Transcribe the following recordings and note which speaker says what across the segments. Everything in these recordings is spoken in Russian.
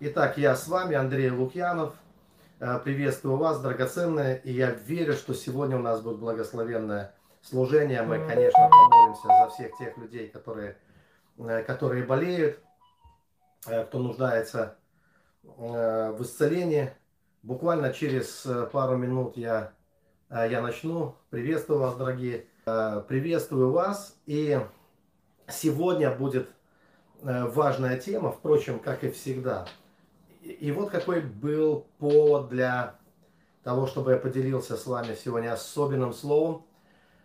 Speaker 1: Итак, я с вами, Андрей Лукьянов. Э, приветствую вас, драгоценные. И я верю, что сегодня у нас будет благословенное служение. Мы, конечно, помолимся за всех тех людей, которые, э, которые болеют, э, кто нуждается в исцелении. Буквально через пару минут я, я начну. Приветствую вас, дорогие. Приветствую вас. И сегодня будет важная тема, впрочем, как и всегда – и вот какой был повод для того, чтобы я поделился с вами сегодня особенным словом.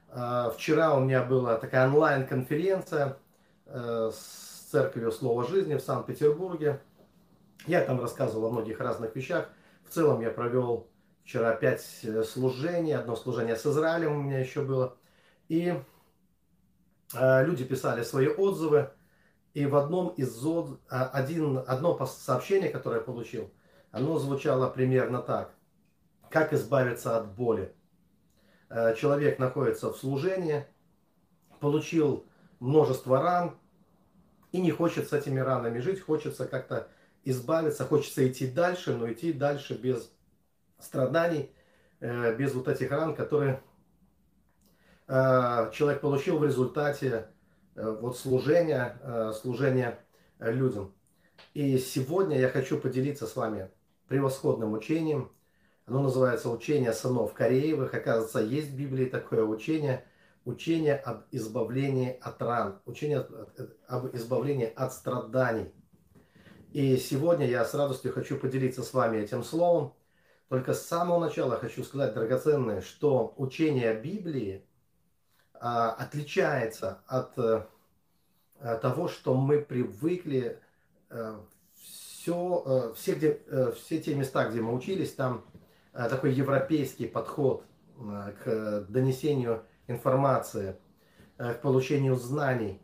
Speaker 1: А, вчера у меня была такая онлайн-конференция э, с церковью Слова Жизни в Санкт-Петербурге. Я там рассказывал о многих разных вещах. В целом я провел вчера пять э, служений, одно служение с Израилем у меня еще было. И э, люди писали свои отзывы. И в одном из а, один, одно сообщение, которое я получил, оно звучало примерно так. Как избавиться от боли? Э, человек находится в служении, получил множество ран, и не хочет с этими ранами жить, хочется как-то избавиться, хочется идти дальше, но идти дальше без страданий, э, без вот этих ран, которые э, человек получил в результате вот служения, э, служения людям. И сегодня я хочу поделиться с вами превосходным учением. Оно называется «Учение сынов Кореевых». Оказывается, есть в Библии такое учение. Учение об избавлении от ран. Учение об избавлении от страданий. И сегодня я с радостью хочу поделиться с вами этим словом. Только с самого начала хочу сказать, драгоценные, что учение Библии – отличается от э, э, того, что мы привыкли все, э, все, где, все те места, где мы учились, там такой европейский подход к донесению информации, к получению знаний.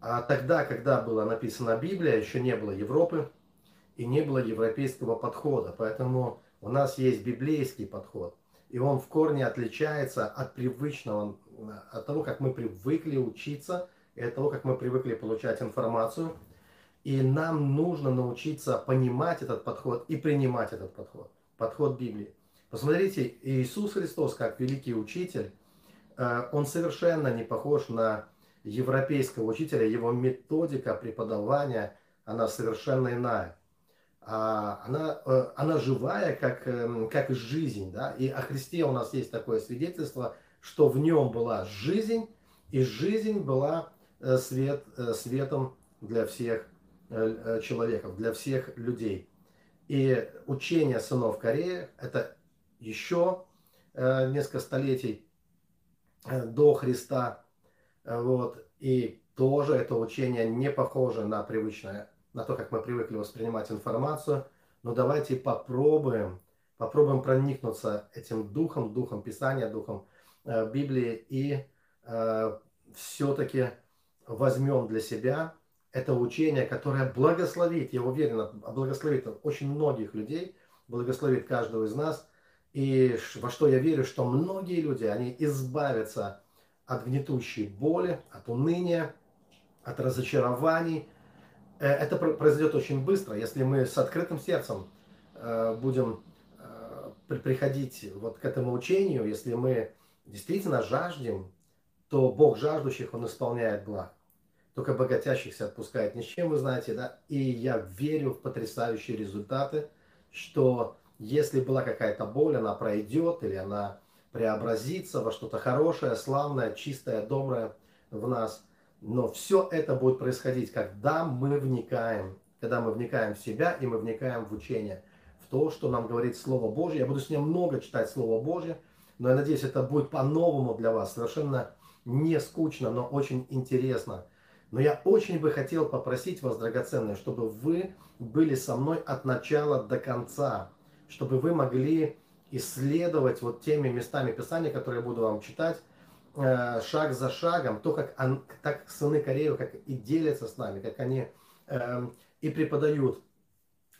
Speaker 1: А тогда, когда была написана Библия, еще не было Европы и не было европейского подхода. Поэтому у нас есть библейский подход. И он в корне отличается от привычного от того, как мы привыкли учиться, и от того, как мы привыкли получать информацию. И нам нужно научиться понимать этот подход и принимать этот подход, подход Библии. Посмотрите, Иисус Христос, как великий учитель, э, он совершенно не похож на европейского учителя, его методика преподавания, она совершенно иная. А она, э, она живая, как, эм, как жизнь. Да? И о Христе у нас есть такое свидетельство – что в нем была жизнь, и жизнь была э, свет, э, светом для всех э, человеков, для всех людей. И учение сынов Кореи – это еще несколько столетий до Христа. Вот. И тоже это учение не похоже на привычное, на то, как мы привыкли воспринимать информацию. Но давайте попробуем, попробуем проникнуться этим духом, духом Писания, духом Библии и э, все-таки возьмем для себя это учение, которое благословит, я уверен, благословит очень многих людей, благословит каждого из нас. И во что я верю, что многие люди, они избавятся от гнетущей боли, от уныния, от разочарований. Э, это произойдет очень быстро, если мы с открытым сердцем будем приходить вот к этому учению, если мы действительно жаждем, то Бог жаждущих, Он исполняет благ. Только богатящихся отпускает ни с чем, вы знаете, да? И я верю в потрясающие результаты, что если была какая-то боль, она пройдет или она преобразится во что-то хорошее, славное, чистое, доброе в нас. Но все это будет происходить, когда мы вникаем, когда мы вникаем в себя и мы вникаем в учение, в то, что нам говорит Слово Божье. Я буду с ним много читать Слово Божье, но я надеюсь, это будет по-новому для вас, совершенно не скучно, но очень интересно. Но я очень бы хотел попросить вас, драгоценные, чтобы вы были со мной от начала до конца, чтобы вы могли исследовать вот теми местами Писания, которые я буду вам читать, э, шаг за шагом, то, как, он, так сыны Кореи, как и делятся с нами, как они э, и преподают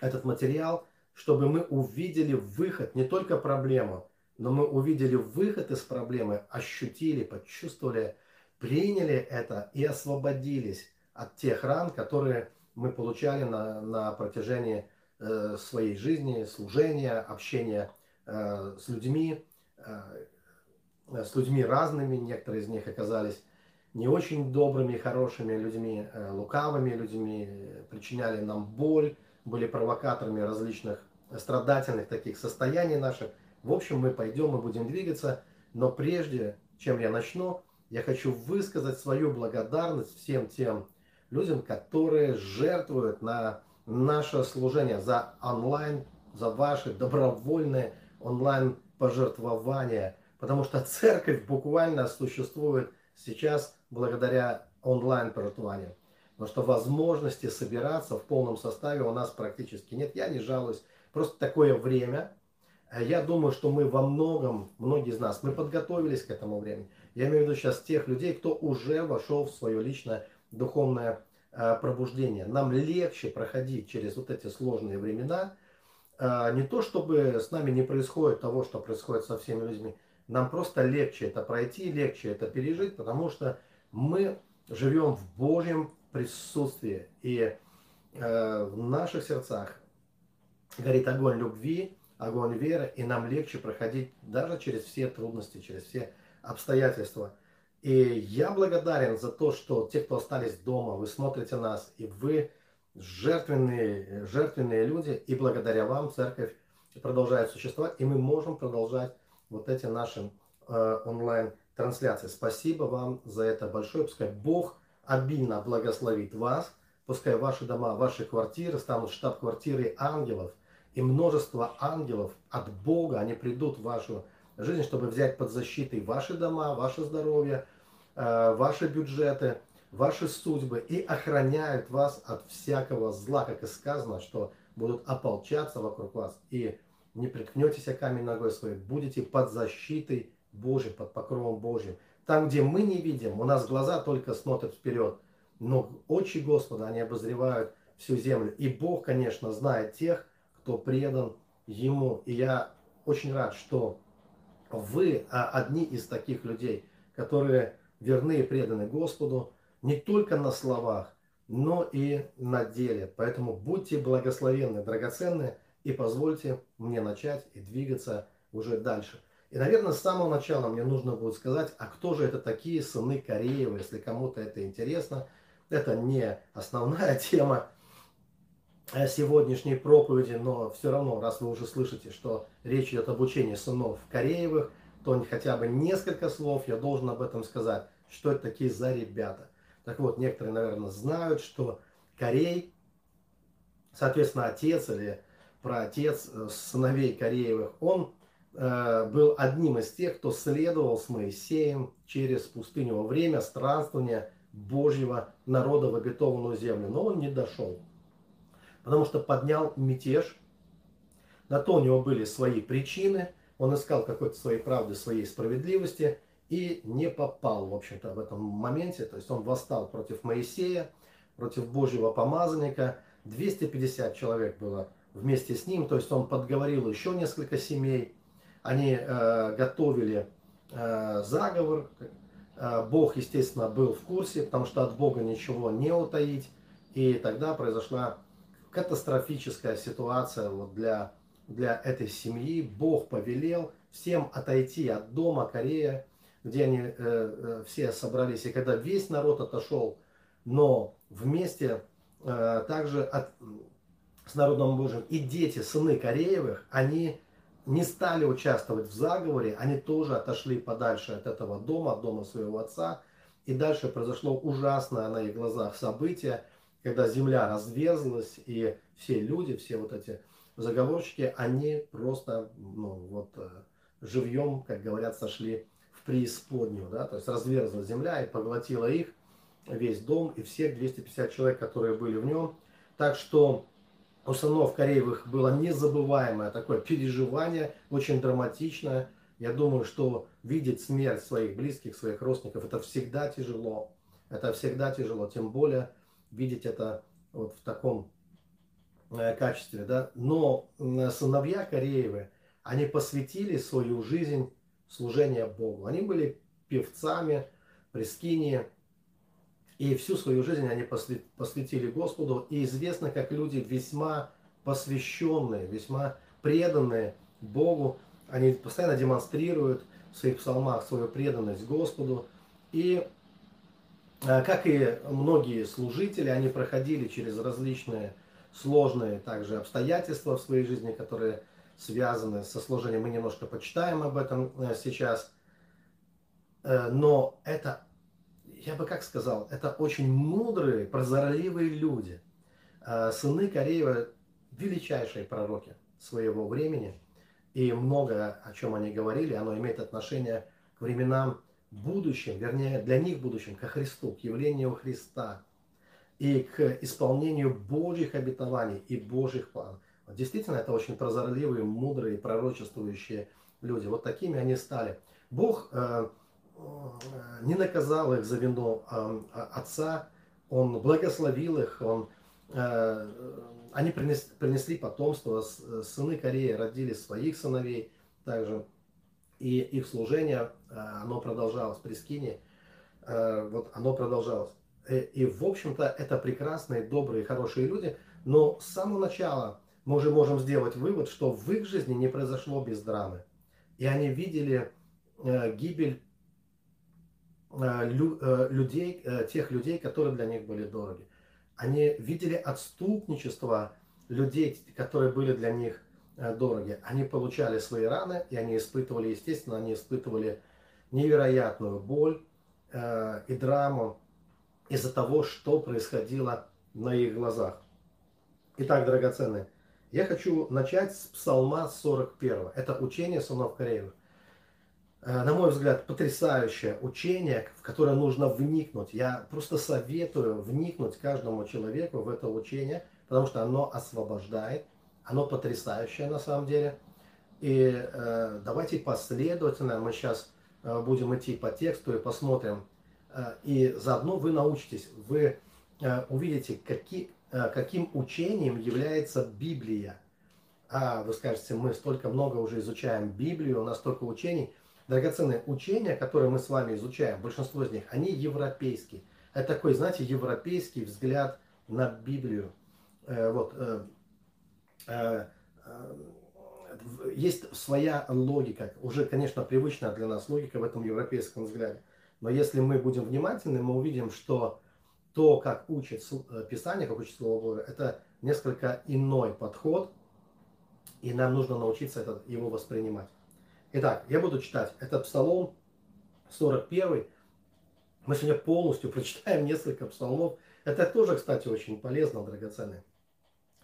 Speaker 1: этот материал, чтобы мы увидели выход, не только проблему, но мы увидели выход из проблемы, ощутили, почувствовали, приняли это и освободились от тех ран, которые мы получали на, на протяжении э, своей жизни, служения, общения э, с людьми, э, с людьми разными. Некоторые из них оказались не очень добрыми, хорошими людьми, э, лукавыми людьми, причиняли нам боль, были провокаторами различных страдательных таких состояний наших. В общем, мы пойдем и будем двигаться, но прежде, чем я начну, я хочу высказать свою благодарность всем тем людям, которые жертвуют на наше служение за онлайн, за ваши добровольные онлайн пожертвования. Потому что церковь буквально существует сейчас благодаря онлайн пожертвованиям. Потому что возможности собираться в полном составе у нас практически нет. Я не жалуюсь. Просто такое время. Я думаю, что мы во многом, многие из нас, мы подготовились к этому времени. Я имею в виду сейчас тех людей, кто уже вошел в свое личное духовное э, пробуждение. Нам легче проходить через вот эти сложные времена. Э, не то, чтобы с нами не происходит того, что происходит со всеми людьми. Нам просто легче это пройти, легче это пережить, потому что мы живем в Божьем присутствии. И э, в наших сердцах горит огонь любви, огонь веры, и нам легче проходить даже через все трудности, через все обстоятельства. И я благодарен за то, что те, кто остались дома, вы смотрите нас, и вы жертвенные, жертвенные люди, и благодаря вам церковь продолжает существовать, и мы можем продолжать вот эти наши э, онлайн-трансляции. Спасибо вам за это большое. Пускай Бог обильно благословит вас, пускай ваши дома, ваши квартиры станут штаб-квартирой ангелов, и множество ангелов от Бога, они придут в вашу жизнь, чтобы взять под защитой ваши дома, ваше здоровье, э, ваши бюджеты, ваши судьбы и охраняют вас от всякого зла, как и сказано, что будут ополчаться вокруг вас и не приткнетесь о камень ногой своей, будете под защитой Божьей, под покровом Божьим. Там, где мы не видим, у нас глаза только смотрят вперед, но очи Господа, они обозревают всю землю. И Бог, конечно, знает тех, кто предан Ему. И я очень рад, что вы а, одни из таких людей, которые верны и преданы Господу не только на словах, но и на деле. Поэтому будьте благословенны, драгоценны, и позвольте мне начать и двигаться уже дальше. И, наверное, с самого начала мне нужно будет сказать, а кто же это такие сыны Кореева, если кому-то это интересно. Это не основная тема сегодняшней проповеди, но все равно, раз вы уже слышите, что речь идет об учении сынов Кореевых, то хотя бы несколько слов я должен об этом сказать, что это такие за ребята. Так вот, некоторые, наверное, знают, что Корей, соответственно, отец или праотец э, сыновей Кореевых, он э, был одним из тех, кто следовал с Моисеем через пустыню во время странствования Божьего народа в обетованную землю. Но он не дошел потому что поднял мятеж. На то у него были свои причины, он искал какой-то своей правды, своей справедливости и не попал, в общем-то, в этом моменте. То есть он восстал против Моисея, против Божьего помазанника. 250 человек было вместе с ним, то есть он подговорил еще несколько семей. Они э, готовили э, заговор. Э, Бог, естественно, был в курсе, потому что от Бога ничего не утаить. И тогда произошла катастрофическая ситуация вот для, для этой семьи. Бог повелел всем отойти от дома Корея, где они э, э, все собрались. И когда весь народ отошел, но вместе э, также от, с народом Божьим и дети, сыны Кореевых, они не стали участвовать в заговоре, они тоже отошли подальше от этого дома, от дома своего отца. И дальше произошло ужасное на их глазах событие – когда земля разверзлась, и все люди, все вот эти заговорщики, они просто, ну, вот, э, живьем, как говорят, сошли в преисподнюю, да, то есть разверзлась земля и поглотила их, весь дом и всех 250 человек, которые были в нем. Так что у сынов Кореевых было незабываемое такое переживание, очень драматичное. Я думаю, что видеть смерть своих близких, своих родственников, это всегда тяжело. Это всегда тяжело, тем более видеть это вот в таком э, качестве. Да? Но сыновья Кореевы, они посвятили свою жизнь служению Богу. Они были певцами, прескини, и всю свою жизнь они посвятили Господу. И известно, как люди весьма посвященные, весьма преданные Богу. Они постоянно демонстрируют в своих псалмах свою преданность Господу. И как и многие служители, они проходили через различные сложные также обстоятельства в своей жизни, которые связаны со служением. Мы немножко почитаем об этом э, сейчас. Э, но это, я бы как сказал, это очень мудрые, прозорливые люди. Сыны Кореева величайшие пророки своего времени. И многое, о чем они говорили, оно имеет отношение к временам будущим, вернее, для них будущим, ко Христу, к явлению Христа и к исполнению Божьих обетований и Божьих планов. Действительно, это очень прозорливые, мудрые, пророчествующие люди. Вот такими они стали. Бог э, э не наказал их за вину э, отца, Он благословил их, Он э, они принесли, принесли потомство, сыны Кореи родили своих сыновей также, и их служение, э, оно продолжалось при Скине, э, вот оно продолжалось. Э, и, в общем-то, это прекрасные, добрые, хорошие люди, но с самого начала мы уже можем сделать вывод, что в их жизни не произошло без драмы. И они видели гибель людей, тех людей, которые для них были дороги. Они видели отступничество людей, которые были для них дороги. Они получали свои раны, и они испытывали, естественно, они испытывали невероятную боль э, и драму из-за того, что происходило на их глазах. Итак, драгоценные, я хочу начать с Псалма 41. Это учение сынов Кореевых. Э, на мой взгляд, потрясающее учение, в которое нужно вникнуть. Я просто советую вникнуть каждому человеку в это учение, потому что оно освобождает, оно потрясающее на самом деле. И э, давайте последовательно мы сейчас э, будем идти по тексту и посмотрим. Э, и заодно вы научитесь, вы э, увидите, какие, э, каким учением является Библия. А вы скажете, мы столько много уже изучаем Библию, у нас столько учений – драгоценные учения, которые мы с вами изучаем, большинство из них, они европейские. Это такой, знаете, европейский взгляд на Библию. Э, вот, э, есть своя логика, уже, конечно, привычная для нас логика в этом европейском взгляде. Но если мы будем внимательны, мы увидим, что то, как учит Писание, как учит Слово Божие, это несколько иной подход, и нам нужно научиться это, его воспринимать. Итак, я буду читать. Это Псалом 41. Мы сегодня полностью прочитаем несколько псалмов. Это тоже, кстати, очень полезно, драгоценное.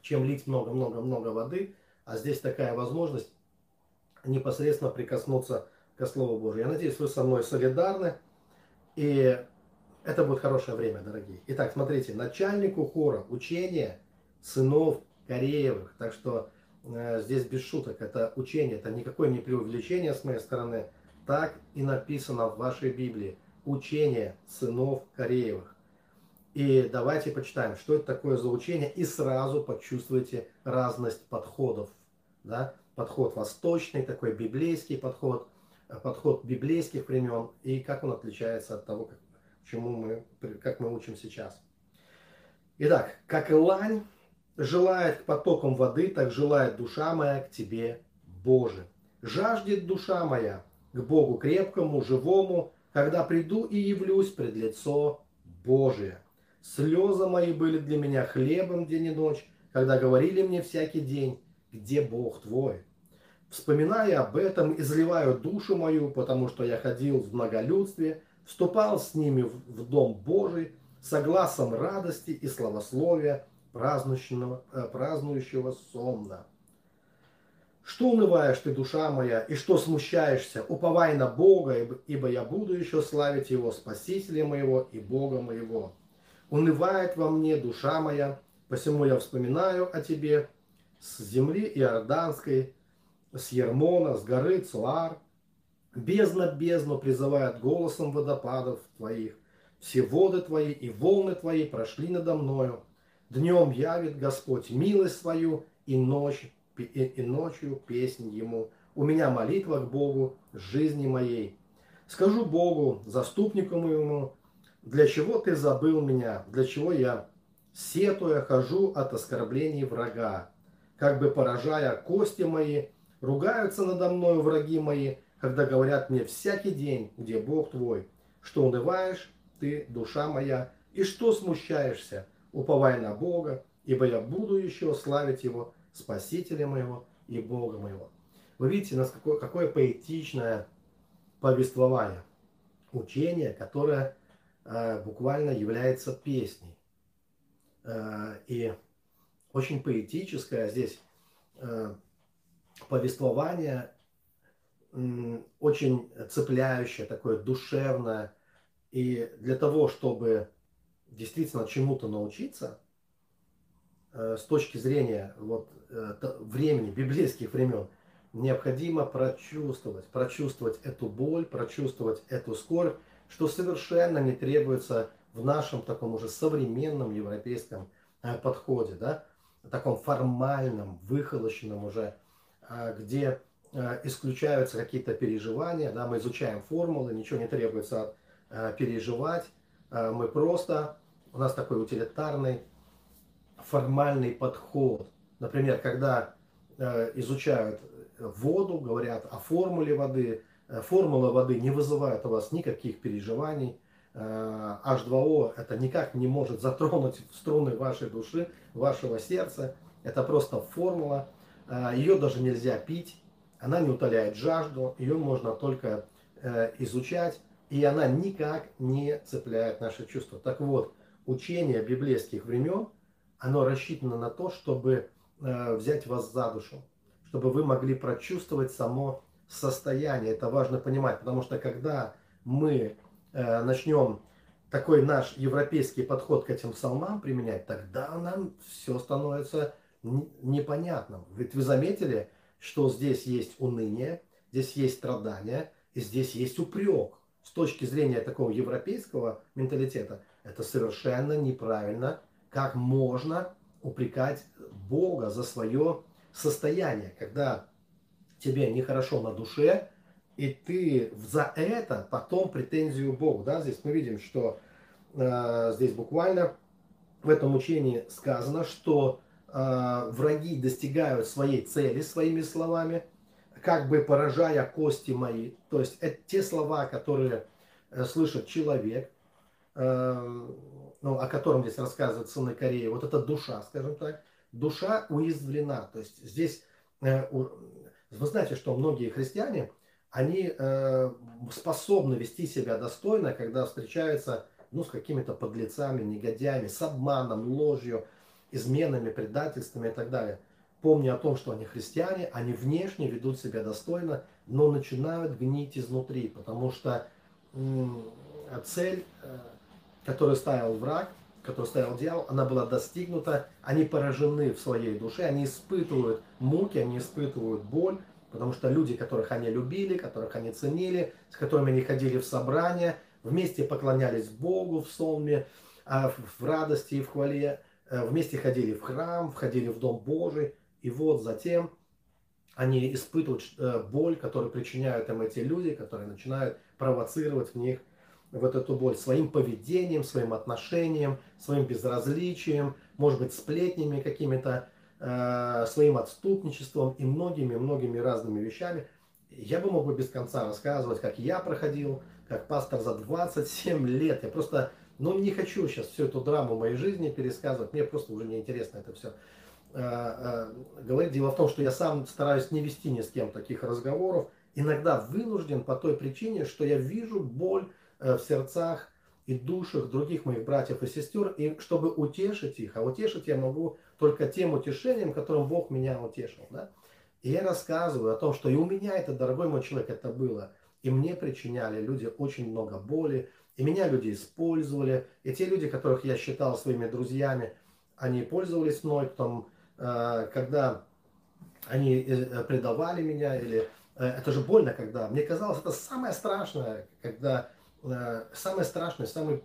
Speaker 1: Чем лить много-много-много воды, а здесь такая возможность непосредственно прикоснуться к Слову Божию. Я надеюсь, вы со мной солидарны. И это будет хорошее время, дорогие. Итак, смотрите, начальнику хора учения сынов Кореевых. Так что Э, здесь без шуток, это учение, это никакое не преувеличение с моей стороны. Так и написано в вашей Библии. Учение сынов Кореевых. И давайте почитаем, что это такое за учение, и сразу почувствуйте разность подходов. Да? Подход восточный, такой библейский подход, э, подход библейских времен, и как он отличается от того, как, чему мы, как мы учим сейчас. Итак, как лань желает к потокам воды, так желает душа моя к Тебе, Боже. Жаждет душа моя к Богу крепкому, живому, когда приду и явлюсь пред лицо Божие. Слезы мои были для меня хлебом день и ночь, когда говорили мне всякий день, где Бог твой. Вспоминая об этом, изливаю душу мою, потому что я ходил в многолюдстве, вступал с ними в дом Божий, согласом радости и славословия, празднующего, э, празднующего сонно. Что унываешь ты, душа моя, и что смущаешься? Уповай на Бога, ибо я буду еще славить Его, Спасителя моего и Бога моего. Унывает во мне душа моя, посему я вспоминаю о тебе с земли Иорданской, с Ермона, с горы Цуар. Бездна бездну призывает голосом водопадов твоих. Все воды твои и волны твои прошли надо мною. Днем явит Господь милость свою, и, ночь, и, и ночью песнь Ему. У меня молитва к Богу жизни моей. Скажу Богу, заступнику моему, для чего ты забыл меня, для чего я, сетуя, хожу от оскорблений врага. как бы поражая кости мои, ругаются надо мною враги мои, когда говорят мне всякий день, где Бог твой, что унываешь ты, душа моя, и что смущаешься, уповай на Бога, ибо я буду еще славить Его, Спасителя моего и Бога моего. Вы видите, нас какое, какое поэтичное повествование, учение, которое буквально является песней. Э, и очень поэтическое здесь э, повествование, э, очень цепляющее, такое душевное. И для того, чтобы действительно чему-то научиться, э, с точки зрения вот, э, времени, библейских времен, необходимо прочувствовать, прочувствовать эту боль, прочувствовать эту скорбь, что совершенно не требуется в нашем таком уже современном европейском э, подходе, да, таком формальном, выхолощенном уже, где исключаются какие-то переживания, да, мы изучаем формулы, ничего не требуется переживать, мы просто у нас такой утилитарный, формальный подход. Например, когда э, изучают воду, говорят о формуле воды, э, формула воды не вызывает у вас никаких переживаний. Э, H2O это никак не может затронуть струны вашей души, вашего сердца. Это просто формула. Э, ее даже нельзя пить. Она не утоляет жажду. Ее можно только э, изучать. И она никак не цепляет наши чувства. Так вот, учение библейских времен, оно рассчитано на то, чтобы э, взять вас за душу, чтобы вы могли прочувствовать само состояние. Это важно понимать, потому что когда мы э, начнем такой наш европейский подход к этим псалмам применять, тогда нам все становится непонятным. Ведь вы заметили, что здесь есть уныние, здесь есть страдания, и здесь есть упрек. С точки зрения такого европейского менталитета, это совершенно неправильно. Как можно упрекать Бога за свое состояние, когда тебе нехорошо на душе, и ты за это потом претензию Богу. Да? Здесь мы видим, что э, здесь буквально в этом учении сказано, что э, враги достигают своей цели своими словами, как бы поражая кости мои. То есть это те слова, которые э, слышит человек, Э, ну, о котором здесь рассказывает Сыны Кореи, вот эта душа, скажем так, душа уязвлена. То есть здесь, э, вы знаете, что многие христиане, они э, способны вести себя достойно, когда встречаются ну, с какими-то подлецами, негодяями, с обманом, ложью, изменами, предательствами и так далее. Помня о том, что они христиане, они внешне ведут себя достойно, но начинают гнить изнутри, потому что цель которую ставил враг, которую ставил дьявол, она была достигнута, они поражены в своей душе, они испытывают муки, они испытывают боль, потому что люди, которых они любили, которых они ценили, с которыми они ходили в собрания, вместе поклонялись Богу в сонме, а, в радости и в хвале, э, вместе ходили в храм, входили в Дом Божий, и вот затем они испытывают э, боль, которую причиняют им эти люди, которые начинают провоцировать в них вот эту боль своим поведением, своим отношением, своим безразличием, может быть, сплетнями какими-то, э, своим отступничеством и многими-многими разными вещами. Я бы мог бы без конца рассказывать, как я проходил, как пастор за 27 лет. Я просто, ну, не хочу сейчас всю эту драму моей жизни пересказывать, мне просто уже неинтересно это все э, э, говорить. Дело в том, что я сам стараюсь не вести ни с кем таких разговоров, иногда вынужден по той причине, что я вижу боль в сердцах и душах других моих братьев и сестер, и чтобы утешить их. А утешить я могу только тем утешением, которым Бог меня утешил. Да? И я рассказываю о том, что и у меня это, дорогой мой человек, это было. И мне причиняли люди очень много боли, и меня люди использовали. И те люди, которых я считал своими друзьями, они пользовались мной, потом, э, когда они э, предавали меня, или это же больно, когда мне казалось, это самое страшное, когда Э, самое страшное, самый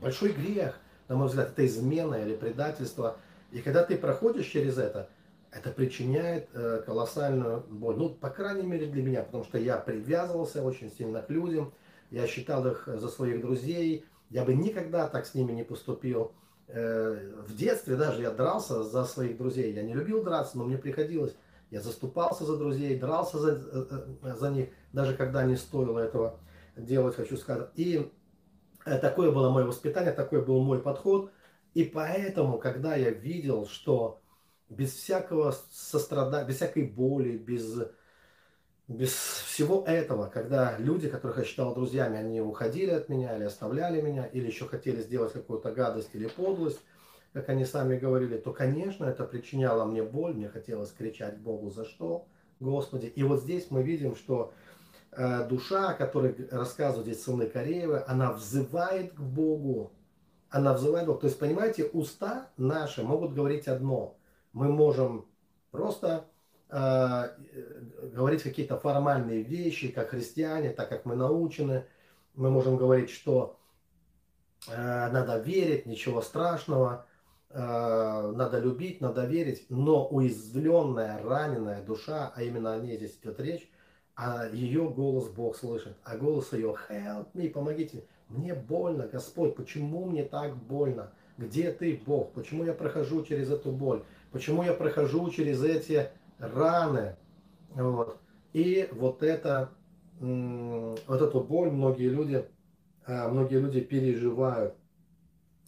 Speaker 1: большой грех, на мой взгляд, это измена или предательство. И когда ты проходишь через это, это причиняет э, колоссальную боль. Ну, по крайней мере, для меня, потому что я привязывался очень сильно к людям, я считал их за своих друзей, я бы никогда так с ними не поступил. Э, в детстве даже я дрался за своих друзей. Я не любил драться, но мне приходилось. Я заступался за друзей, дрался за, э, э, за них, даже когда не стоило этого делать, хочу сказать. И такое было мое воспитание, такой был мой подход. И поэтому, когда я видел, что без всякого сострадания, без всякой боли, без, без всего этого, когда люди, которых я считал друзьями, они уходили от меня или оставляли меня, или еще хотели сделать какую-то гадость или подлость, как они сами говорили, то, конечно, это причиняло мне боль, мне хотелось кричать Богу за что, Господи. И вот здесь мы видим, что э, душа, о которой рассказывают здесь сыны Кореева, она взывает к Богу, она взывает Богу. То есть, понимаете, уста наши могут говорить одно. Мы можем просто э, говорить какие-то формальные вещи, как христиане, так как мы научены. Мы можем говорить, что э, надо верить, ничего страшного, э, надо любить, надо верить. Но уязвленная, раненая душа, а именно о ней здесь идет речь, а ее голос Бог слышит, а голос ее «Help me», помогите, мне больно, Господь, почему мне так больно? Где ты, Бог? Почему я прохожу через эту боль? Почему я прохожу через эти раны? Вот. И вот это, вот эту боль многие люди, а, многие люди переживают.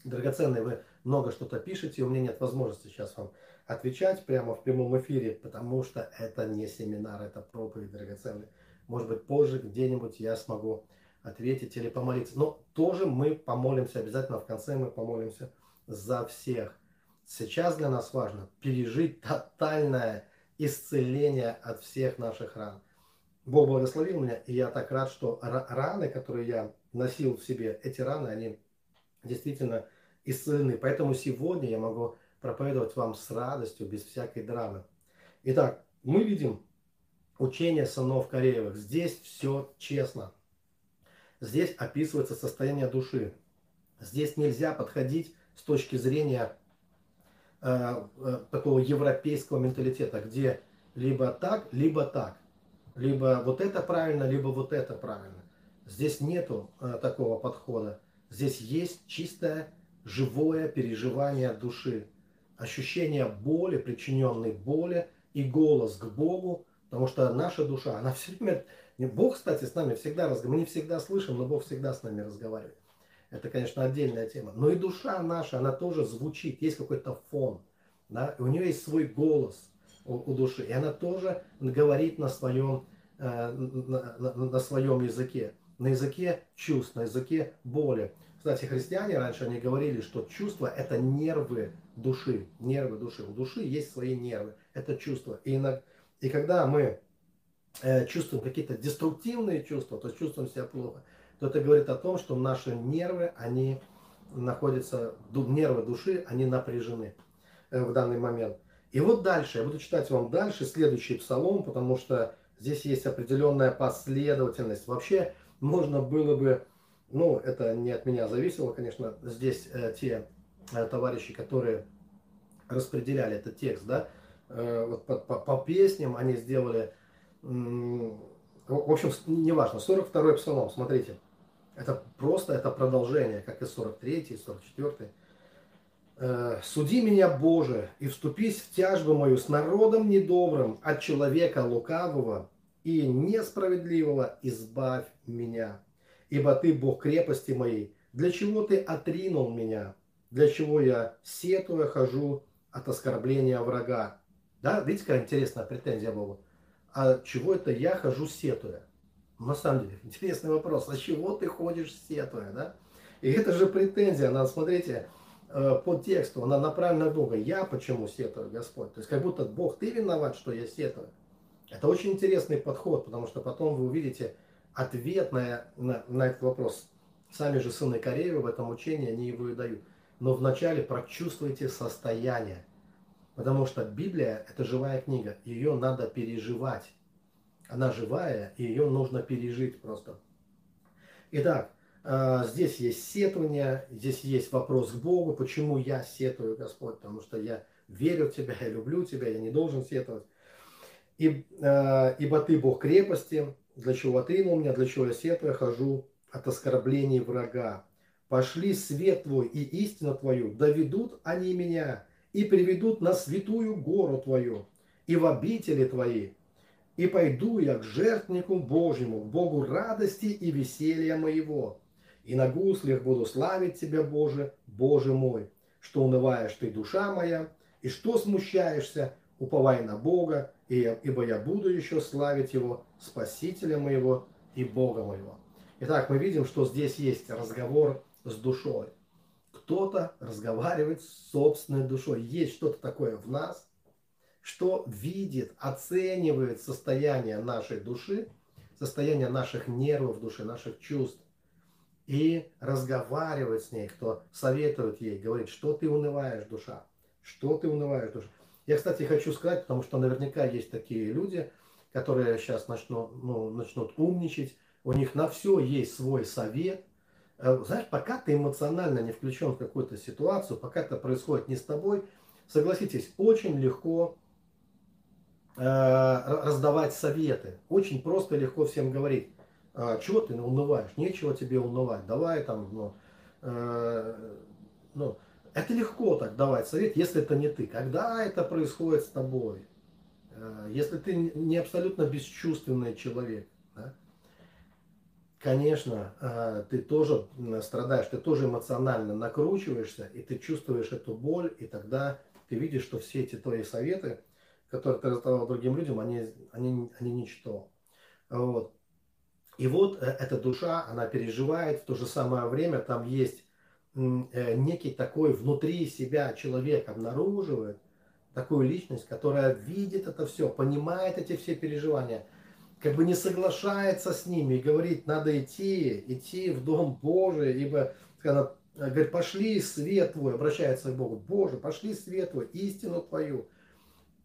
Speaker 1: Драгоценные, вы много что-то пишете, у меня нет возможности сейчас вам отвечать прямо в прямом эфире, потому что это не семинар, это проповедь драгоценный. Может быть, позже где-нибудь я смогу ответить или помолиться. Но тоже мы помолимся, обязательно в конце мы помолимся за всех. Сейчас для нас важно пережить тотальное исцеление от всех наших ран. Бог благословил меня, и я так рад, что раны, которые я носил в себе, эти раны, они действительно исцелены. Поэтому сегодня я могу проповедовать вам с радостью, без всякой драмы. Итак, мы видим учение сынов Кореевых. Здесь все честно. Здесь описывается состояние души. Здесь нельзя подходить с точки зрения э, э, такого европейского менталитета, где либо так, либо так. Либо вот это правильно, либо вот это правильно. Здесь нету э, такого подхода. Здесь есть чистое, живое переживание души. Ощущение боли, причиненной боли и голос к Богу, потому что наша душа, она все время Бог, кстати, с нами всегда разговаривает. Мы не всегда слышим, но Бог всегда с нами разговаривает. Это, конечно, отдельная тема. Но и душа наша, она тоже звучит. Есть какой-то фон. Да? И у нее есть свой голос у, у души. И она тоже говорит на своем, э, на, на, на своем языке. На языке чувств, на языке боли. Кстати, христиане раньше они говорили, что чувства – это нервы души. Нервы души. У души есть свои нервы. Это чувства. И, на, и когда мы Э, чувствуем какие-то деструктивные чувства, то есть чувствуем себя плохо, то это говорит о том, что наши нервы, они находятся, нервы души, они напряжены э, в данный момент. И вот дальше, я буду читать вам дальше следующий псалом, потому что здесь есть определенная последовательность. Вообще можно было бы, ну это не от меня зависело, конечно, здесь э, те товарищи, которые распределяли этот текст, да, э, вот по, по, по песням они сделали в общем, неважно, 42-й псалом, смотрите, это просто, это продолжение, как и 43-й, 44-й. «Э, «Суди меня, Боже, и вступись в тяжбу мою с народом недобрым, от человека лукавого и несправедливого избавь меня. Ибо Ты Бог крепости моей, для чего Ты отринул меня, для чего я, сетуя, хожу от оскорбления врага». Да, видите, какая интересная претензия Богу а чего это я хожу сетуя? На самом деле, интересный вопрос, а чего ты ходишь сетуя, да? И это же претензия, она, смотрите, э, по тексту, она направлена на Бога. Я почему сетую, Господь? То есть как будто Бог, ты виноват, что я сетую. Это очень интересный подход, потому что потом вы увидите ответ на, на, на этот вопрос. Сами же сыны Кореева в этом учении, они его и дают. Но вначале прочувствуйте состояние. Потому что Библия – это живая книга, ее надо переживать. Она живая, и ее нужно пережить просто. Итак, а, здесь есть сетование, здесь есть вопрос к Богу, почему я сетую, Господь, потому что я верю в Тебя, я люблю Тебя, я не должен сетовать. И, а, ибо Ты Бог крепости, для чего Ты на меня, для чего я сетую, хожу от оскорблений врага. Пошли свет Твой и истину Твою, доведут они меня и приведут на святую гору Твою и в обители Твои, и пойду я к жертвнику Божьему, к Богу радости и веселья моего. И на гуслях буду славить Тебя, Боже, Боже мой, что унываешь Ты, душа моя, и что смущаешься, уповай на Бога, и, ибо я буду еще славить Его, Спасителя моего и Бога моего. Итак, мы видим, что здесь есть разговор с душой. Кто-то разговаривает с собственной душой. Есть что-то такое в нас, что видит, оценивает состояние нашей души, состояние наших нервов души, наших чувств. И разговаривает с ней, кто советует ей, говорит, что ты унываешь, душа, что ты унываешь, душа. Я, кстати, хочу сказать, потому что наверняка есть такие люди, которые сейчас начнут, ну, начнут умничать, у них на все есть свой совет. Э, знаешь, пока ты эмоционально не включен в какую-то ситуацию, пока это происходит не с тобой, согласитесь, очень легко э, раздавать советы. Очень просто легко всем говорить, а, чего ты унываешь, нечего тебе унывать, давай там, ну, э, ну, это легко так давать совет, если это не ты. Когда это происходит с тобой, э, если ты не абсолютно бесчувственный человек, конечно, э, ты тоже страдаешь, ты тоже эмоционально накручиваешься, и ты чувствуешь эту боль, и тогда ты видишь, что все эти твои советы, которые ты раздавал другим людям, они, они, они ничто. Вот. И вот э, эта душа, она переживает, в то же самое время там есть некий такой внутри себя человек обнаруживает, такую личность, которая видит это все, понимает эти все переживания – как бы не соглашается с ними и говорит, надо идти, идти в Дом Божий, ибо когда говорит, пошли свет твой, обращается к Богу, Боже, пошли свет твой, истину твою.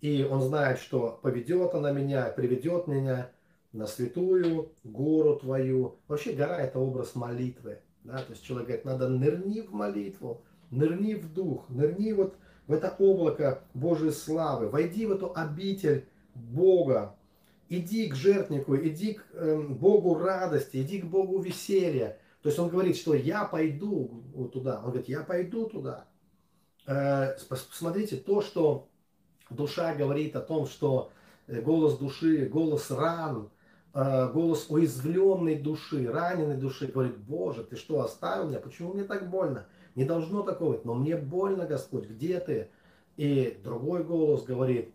Speaker 1: И он знает, что поведет она меня, приведет меня на святую гору твою. Вообще гора это образ молитвы. Да? То есть человек говорит, надо нырни в молитву, нырни в дух, нырни вот в это облако Божьей славы, войди в эту обитель Бога, иди к жертвнику, иди к э, Богу радости, иди к Богу веселья. То есть он говорит, что я пойду туда. Он говорит, я пойду туда. Э, посмотрите, то, что душа говорит о том, что э, голос души, голос ран, э, голос уязвленной души, раненой души, говорит, Боже, ты что, оставил меня? Почему мне так больно? Не должно такого быть, но мне больно, Господь, где ты? И другой голос говорит,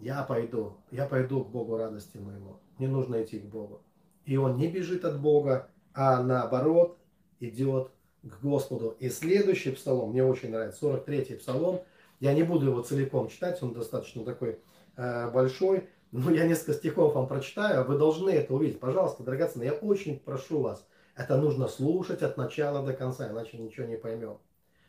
Speaker 1: я пойду, я пойду к Богу радости моему. Не нужно идти к Богу. И он не бежит от Бога, а наоборот идет к Господу. И следующий псалом, мне очень нравится, 43-й псалом, я не буду его целиком читать, он достаточно такой э, большой, но я несколько стихов вам прочитаю, вы должны это увидеть. Пожалуйста, драгоценные, я очень прошу вас, это нужно слушать от начала до конца, иначе ничего не поймем.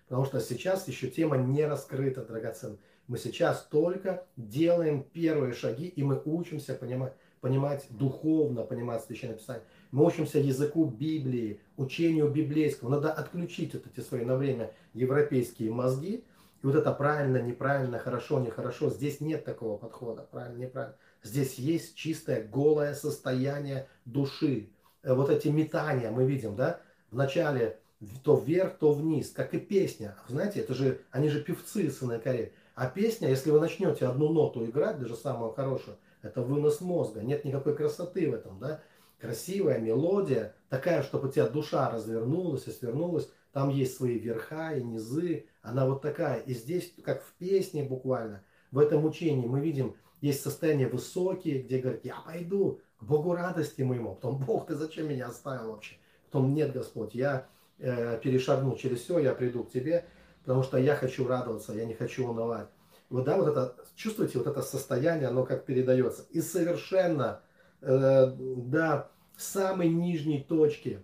Speaker 1: Потому что сейчас еще тема не раскрыта, драгоценная. Мы сейчас только делаем первые шаги, и мы учимся понимать, понимать духовно, понимать Священное Писание. Мы учимся языку Библии, учению библейскому. Надо отключить вот эти свои на время европейские мозги. И вот это правильно, неправильно, хорошо, нехорошо. Здесь нет такого подхода. Правильно, неправильно. Здесь есть чистое, голое состояние души. Э, вот эти метания мы видим, да? Вначале то вверх, то вниз, как и песня. Знаете, это же, они же певцы, сыны Кореи. А песня, если вы начнете одну ноту играть, даже самую хорошую, это вынос мозга. Нет никакой красоты в этом, да? Красивая мелодия, такая, чтобы у тебя душа развернулась и свернулась. Там есть свои верха и низы. Она вот такая. И здесь, как в песне буквально, в этом учении мы видим, есть состояние высокие, где говорят, я пойду к Богу радости моему. Потом, Бог, ты зачем меня оставил вообще? Потом, нет, Господь, я э, перешагну через все, я приду к тебе потому что я хочу радоваться, я не хочу унывать. Вот, да, вот это, чувствуете, вот это состояние, оно как передается. И совершенно э, до самой нижней точки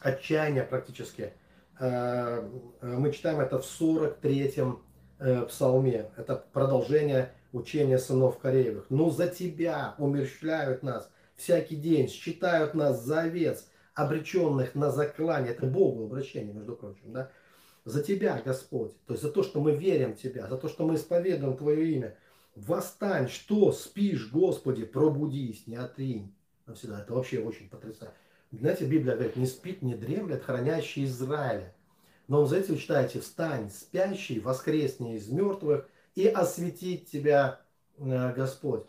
Speaker 1: отчаяния практически. Э, мы читаем это в 43-м э, псалме. Это продолжение учения сынов Кореевых. «Ну за тебя умерщвляют нас всякий день, считают нас за овец, обреченных на заклание». Это Богу обращение, между прочим, да? За Тебя, Господь, то есть за то, что мы верим в Тебя, за то, что мы исповедуем Твое имя. Восстань, что спишь, Господи, пробудись, не отринь. Навсегда. Это вообще очень потрясающе. Знаете, Библия говорит, не спит, не дремлет, хранящий Израиля. Но, знаете, вы читаете, встань, спящий, воскресни из мертвых, и осветит тебя э, Господь.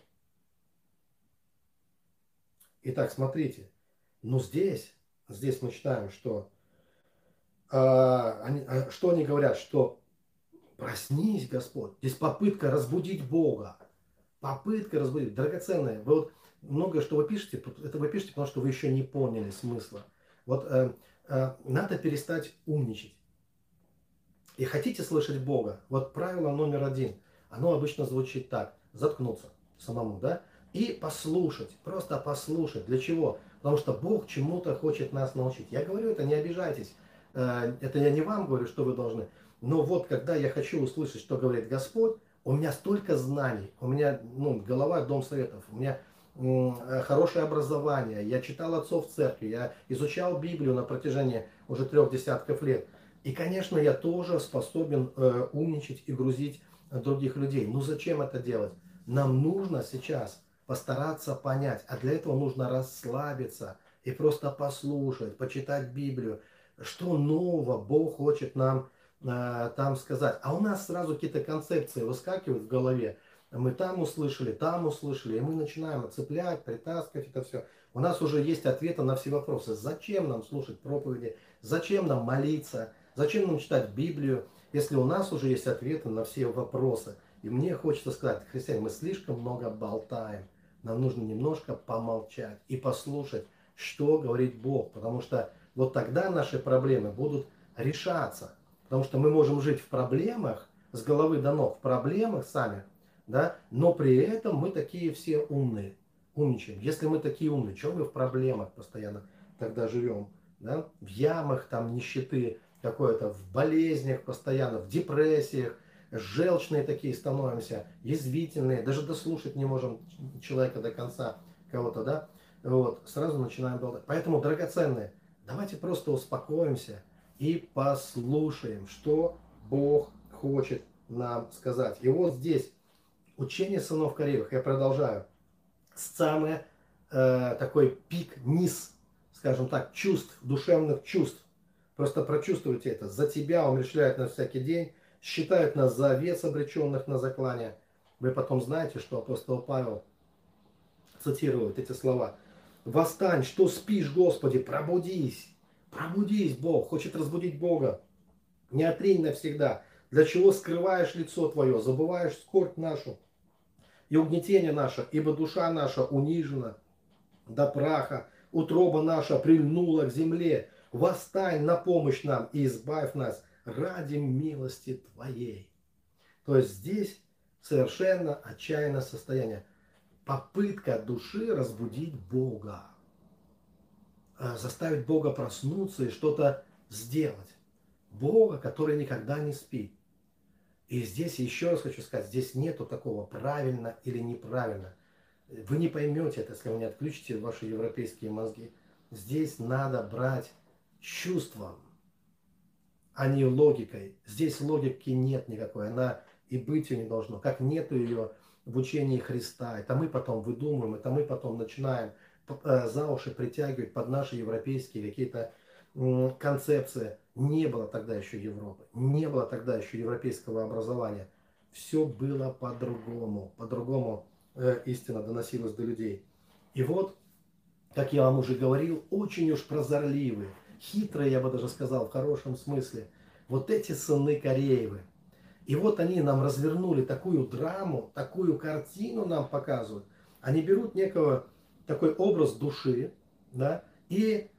Speaker 1: Итак, смотрите, ну здесь, здесь мы читаем, что, они, а, что они говорят, что проснись, Господь. Здесь попытка разбудить Бога. Попытка разбудить. Драгоценная. Вы вот многое, что вы пишете, это вы пишете, потому что вы еще не поняли смысла. Вот э, э, надо перестать умничать. И хотите слышать Бога? Вот правило номер один. Оно обычно звучит так. Заткнуться самому, да? И послушать. Просто послушать. Для чего? Потому что Бог чему-то хочет нас научить. Я говорю это, не обижайтесь. Э, это я не вам говорю, что вы должны. Но вот когда я хочу услышать, что говорит Господь, у меня столько знаний, у меня ну, голова дом советов, у меня э, хорошее образование, я читал отцов церкви, я изучал Библию на протяжении уже трех десятков лет. И, конечно, я тоже способен э, умничать и грузить других людей. Ну зачем это делать? Нам нужно сейчас постараться понять, а для этого нужно расслабиться и просто послушать, почитать Библию, что нового Бог хочет нам Э, там сказать. А у нас сразу какие-то концепции выскакивают в голове. Мы там услышали, там услышали, и мы начинаем цеплять, притаскивать это все. У нас уже есть ответы на все вопросы. Зачем нам слушать проповеди? Зачем нам молиться? Зачем нам читать Библию, если у нас уже есть ответы на все вопросы? И мне хочется сказать, христиане, мы слишком много болтаем. Нам нужно немножко помолчать и послушать, что говорит Бог. Потому что вот тогда наши проблемы будут решаться. Потому что мы можем жить в проблемах, с головы до ног, в проблемах сами, да, но при этом мы такие все умные, умничаем. Если мы такие умные, что мы в проблемах постоянно тогда живем? Да? В ямах там нищеты какой-то, в болезнях постоянно, в депрессиях, желчные такие становимся, язвительные, даже дослушать не можем человека до конца кого-то, да, вот, сразу начинаем болтать. Поэтому, драгоценные, давайте просто успокоимся, и послушаем, что Бог хочет нам сказать. И вот здесь учение сынов Кореевых, я продолжаю, самый э, такой пик, низ, скажем так, чувств, душевных чувств. Просто прочувствуйте это. За тебя умерщвляют на всякий день, считают нас за овец, обреченных на заклание. Вы потом знаете, что апостол Павел цитирует эти слова. «Восстань, что спишь, Господи, пробудись, Пробудись, Бог, хочет разбудить Бога. Не отрень навсегда. Для чего скрываешь лицо твое, забываешь скорбь нашу и угнетение наше, ибо душа наша унижена до праха, утроба наша прильнула к земле. Восстань на помощь нам и избавь нас ради милости Твоей. То есть здесь совершенно отчаянное состояние. Попытка души разбудить Бога. Э, заставить Бога проснуться и что-то сделать. Бога, который никогда не спит. И здесь еще раз хочу сказать, здесь нету такого правильно или неправильно. Вы не поймете это, если вы не отключите ваши европейские мозги. Здесь надо брать чувством, а не логикой. Здесь логики нет никакой, она и быть ее не должно. Как нету ее в учении Христа. Это мы потом выдумываем, это мы потом начинаем Э, за уши притягивать под наши европейские какие-то концепции. Не было тогда еще Европы, не было тогда еще европейского образования. Все было по-другому, по-другому э, истина доносилась до людей. И вот, как я вам уже говорил, очень уж прозорливые, хитрые, я бы даже сказал, в хорошем смысле, вот эти сыны Кореевы. И вот они нам развернули такую драму, такую картину нам показывают. Они берут некого такой образ души, да, и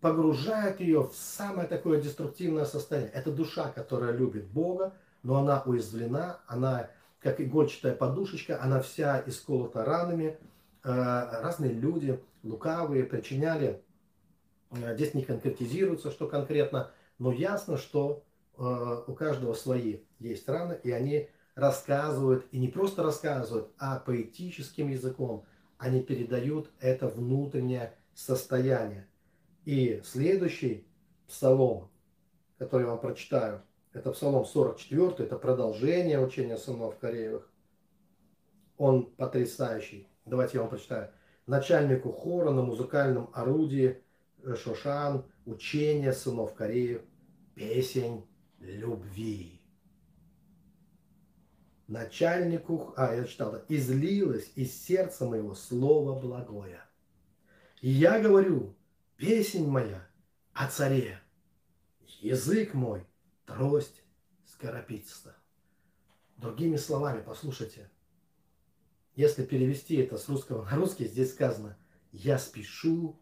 Speaker 1: погружает ее в самое такое деструктивное состояние. Это душа, которая любит Бога, но она уязвлена, она как игольчатая подушечка, она вся исколота ранами. Э, разные люди, лукавые, причиняли, э, здесь не конкретизируется, что конкретно, но ясно, что э, у каждого свои есть раны, и они рассказывают, и не просто рассказывают, а поэтическим языком – они передают это внутреннее состояние. И следующий псалом, который я вам прочитаю, это псалом 44, это продолжение учения сынов Кореевых. Он потрясающий. Давайте я вам прочитаю. Начальнику хора на музыкальном орудии Шошан, учение сынов Кореев, песень любви. Начальнику, а я читал, излилось из сердца моего слово благое. И я говорю, песень моя о царе, язык мой, трость скоропитства. Другими словами, послушайте, если перевести это с русского на русский, здесь сказано, я спешу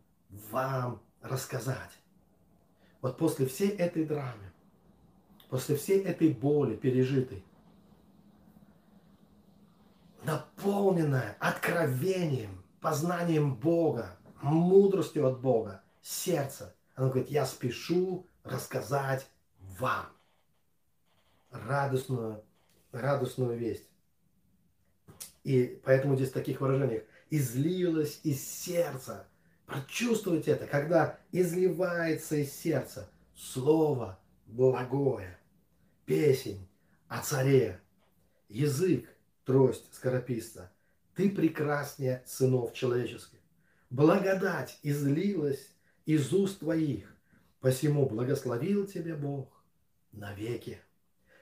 Speaker 1: вам рассказать. Вот после всей этой драмы, после всей этой боли пережитой, наполненная откровением, познанием Бога, мудростью от Бога, сердце, оно говорит, я спешу рассказать вам радостную, радостную весть. И поэтому здесь в таких выражениях излилось из сердца. Прочувствуйте это, когда изливается из сердца слово благое, песень о царе, язык, трость скорописца. Ты прекраснее сынов человеческих. Благодать излилась из уст твоих, посему благословил тебя Бог навеки.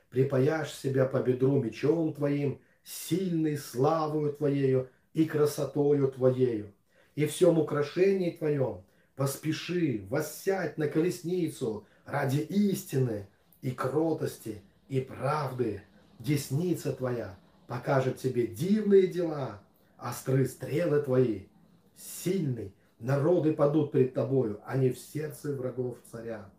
Speaker 1: Припаяшь себя по бедру мечом твоим, сильный славою твоею и красотою твоею. И всем украшении твоем поспеши воссядь на колесницу ради истины и кротости и правды. Десница твоя покажет тебе дивные дела, остры стрелы твои. Сильный, народы падут пред тобою, а не в сердце врагов царя.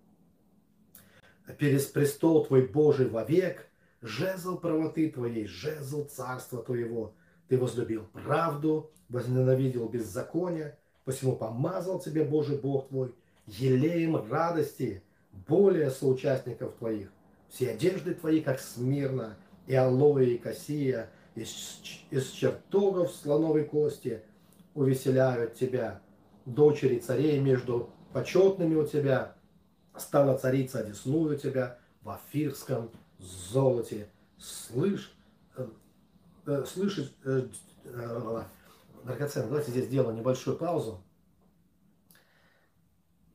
Speaker 1: Перес престол твой Божий вовек, жезл правоты твоей, жезл царства твоего. Ты возлюбил правду, возненавидел беззаконие, посему помазал тебе Божий Бог твой, елеем радости, более соучастников твоих. Все одежды твои, как смирно, и алоэ, и кассия, из, из чертогов слоновой кости увеселяют тебя. Дочери царей между почетными у тебя, стала царица одесную тебя в афирском золоте. Слышь, э, э, э, э, драгоценный, давайте здесь сделаем небольшую паузу.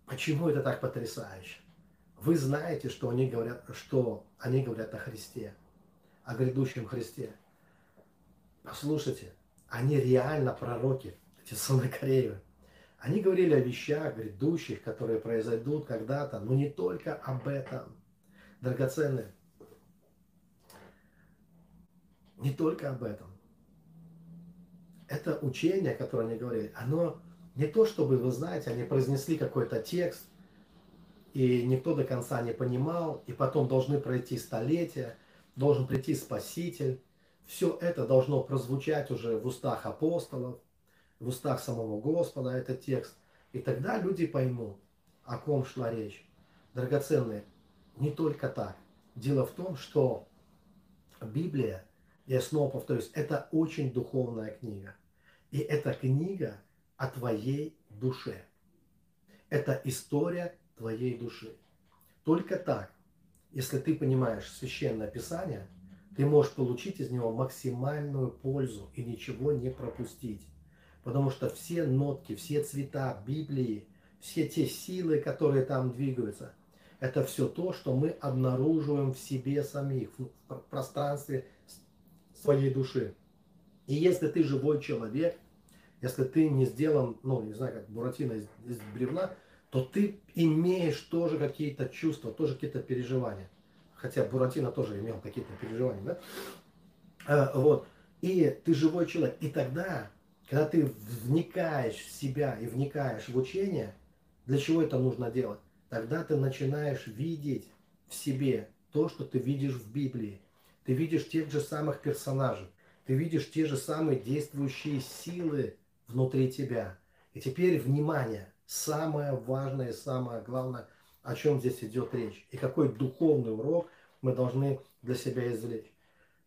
Speaker 1: Почему это так потрясающе? Вы знаете, что они говорят, что они говорят о Христе о грядущем Христе. Послушайте, они реально пророки, эти сыны Кореевы. Они говорили о вещах грядущих, которые произойдут когда-то, но не только об этом. Драгоценные, не только об этом. Это учение, которое они говорили, оно не то, чтобы, вы знаете, они произнесли какой-то текст, и никто до конца не понимал, и потом должны пройти столетия, должен прийти Спаситель. Все это должно прозвучать уже в устах апостолов, в устах самого Господа, этот текст. И тогда люди поймут, о ком шла речь. Драгоценные, не только так. Дело в том, что Библия, я снова повторюсь, это очень духовная книга. И эта книга о твоей душе. Это история твоей души. Только так если ты понимаешь священное писание, ты можешь получить из него максимальную пользу и ничего не пропустить. Потому что все нотки, все цвета Библии, все те силы, которые там двигаются, это все то, что мы обнаруживаем в себе самих, в пространстве своей души. И если ты живой человек, если ты не сделан, ну, не знаю, как Буратино из, из бревна, то ты имеешь тоже какие-то чувства, тоже какие-то переживания. Хотя Буратино тоже имел какие-то переживания, да? А, вот. И ты живой человек. И тогда, когда ты вникаешь в себя и вникаешь в учение, для чего это нужно делать? Тогда ты начинаешь видеть в себе то, что ты видишь в Библии. Ты видишь тех же самых персонажей. Ты видишь те же самые действующие силы внутри тебя. И теперь внимание – самое важное и самое главное, о чем здесь идет речь. И какой духовный урок мы должны для себя извлечь.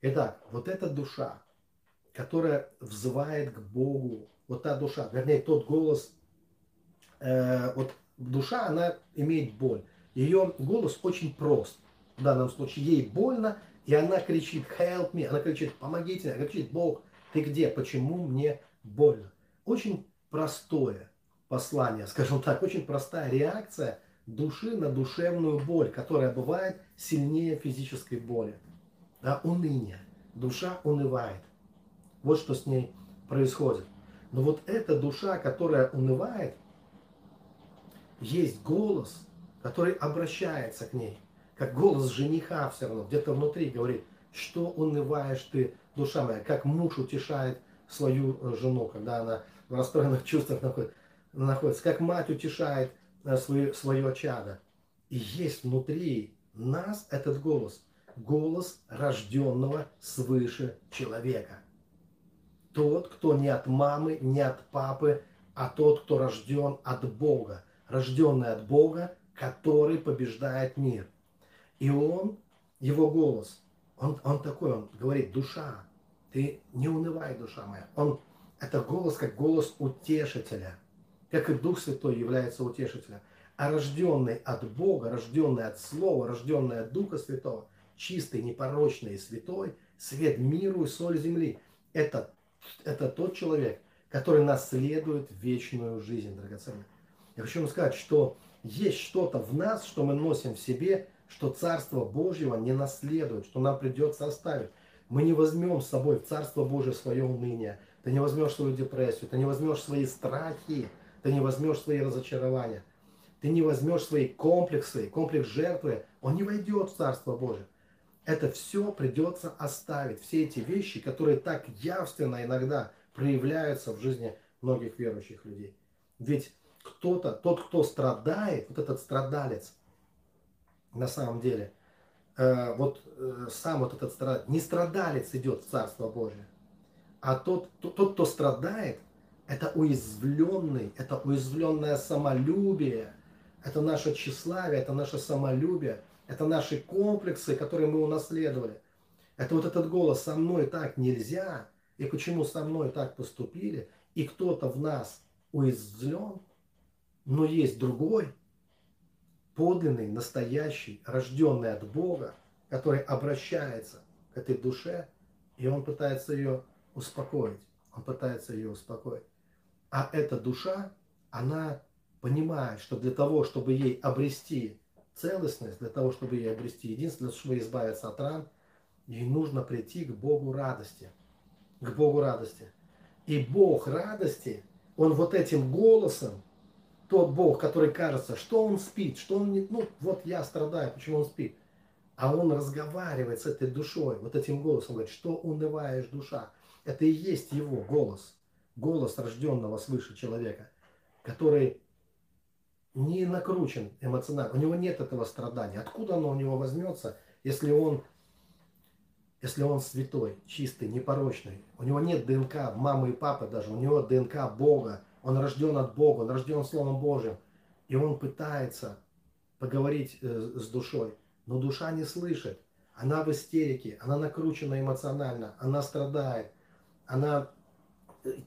Speaker 1: Итак, вот эта душа, которая взывает к Богу, вот та душа, вернее, тот голос, э, вот душа, она имеет боль. Ее голос очень прост. В данном случае ей больно, и она кричит «help me», она кричит «помогите», она кричит «Бог, ты где? Почему мне больно?» Очень простое, послание, скажем так, очень простая реакция души на душевную боль, которая бывает сильнее физической боли. Да, уныние. Душа унывает. Вот что с ней происходит. Но вот эта душа, которая унывает, есть голос, который обращается к ней. Как голос жениха все равно, где-то внутри говорит, что унываешь ты, душа моя, как муж утешает свою э, жену, когда она в расстроенных чувствах находится, как мать утешает э, свое, свое чадо. И есть внутри нас этот голос, голос рожденного свыше человека. Тот, кто не от мамы, не от папы, а тот, кто рожден от Бога. Рожденный от Бога, который побеждает мир. И он, его голос, он, он такой, он говорит, душа, ты не унывай, душа моя. Он, это голос, как голос утешителя, как и Дух Святой является утешителем. А рожденный от Бога, рожденный от Слова, рожденный от Духа Святого, чистый, непорочный и святой, свет миру и соль земли. Это, это тот человек, который наследует вечную жизнь, драгоценные. Я хочу вам сказать, что есть что-то в нас, что мы носим в себе, что Царство Божьего не наследует, что нам придется оставить. Мы не возьмем с собой в Царство Божие свое уныние, ты не возьмешь свою депрессию, ты не возьмешь свои страхи, ты не возьмешь свои разочарования, ты не возьмешь свои комплексы, комплекс жертвы, он не войдет в Царство Божие. Это все придется оставить, все эти вещи, которые так явственно иногда проявляются в жизни многих верующих людей. Ведь кто-то, тот, кто страдает, вот этот страдалец, на самом деле, э, вот э, сам вот этот страдалец, не страдалец идет в Царство Божие, а тот, тот, тот кто страдает, это уязвленный, это уязвленное самолюбие, это наше тщеславие, это наше самолюбие, это наши комплексы, которые мы унаследовали. Это вот этот голос «со мной так нельзя», и почему со мной так поступили, и кто-то в нас уязвлен, но есть другой, подлинный, настоящий, рожденный от Бога, который обращается к этой душе, и он пытается ее успокоить. Он пытается ее успокоить. А эта душа, она понимает, что для того, чтобы ей обрести целостность, для того, чтобы ей обрести единство, чтобы избавиться от ран, ей нужно прийти к Богу радости. К Богу радости. И Бог радости, Он вот этим голосом тот Бог, который кажется, что он спит, что он не, ну вот я страдаю, почему он спит. А он разговаривает с этой душой, вот этим голосом, говорит, что унываешь душа. Это и есть его голос, голос рожденного свыше человека, который не накручен эмоционально, у него нет этого страдания. Откуда оно у него возьмется, если он, если он святой, чистый, непорочный? У него нет ДНК мамы и папы даже, у него ДНК Бога, он рожден от Бога, он рожден Словом Божьим. И он пытается поговорить э, с душой, но душа не слышит. Она в истерике, она накручена эмоционально, она страдает, она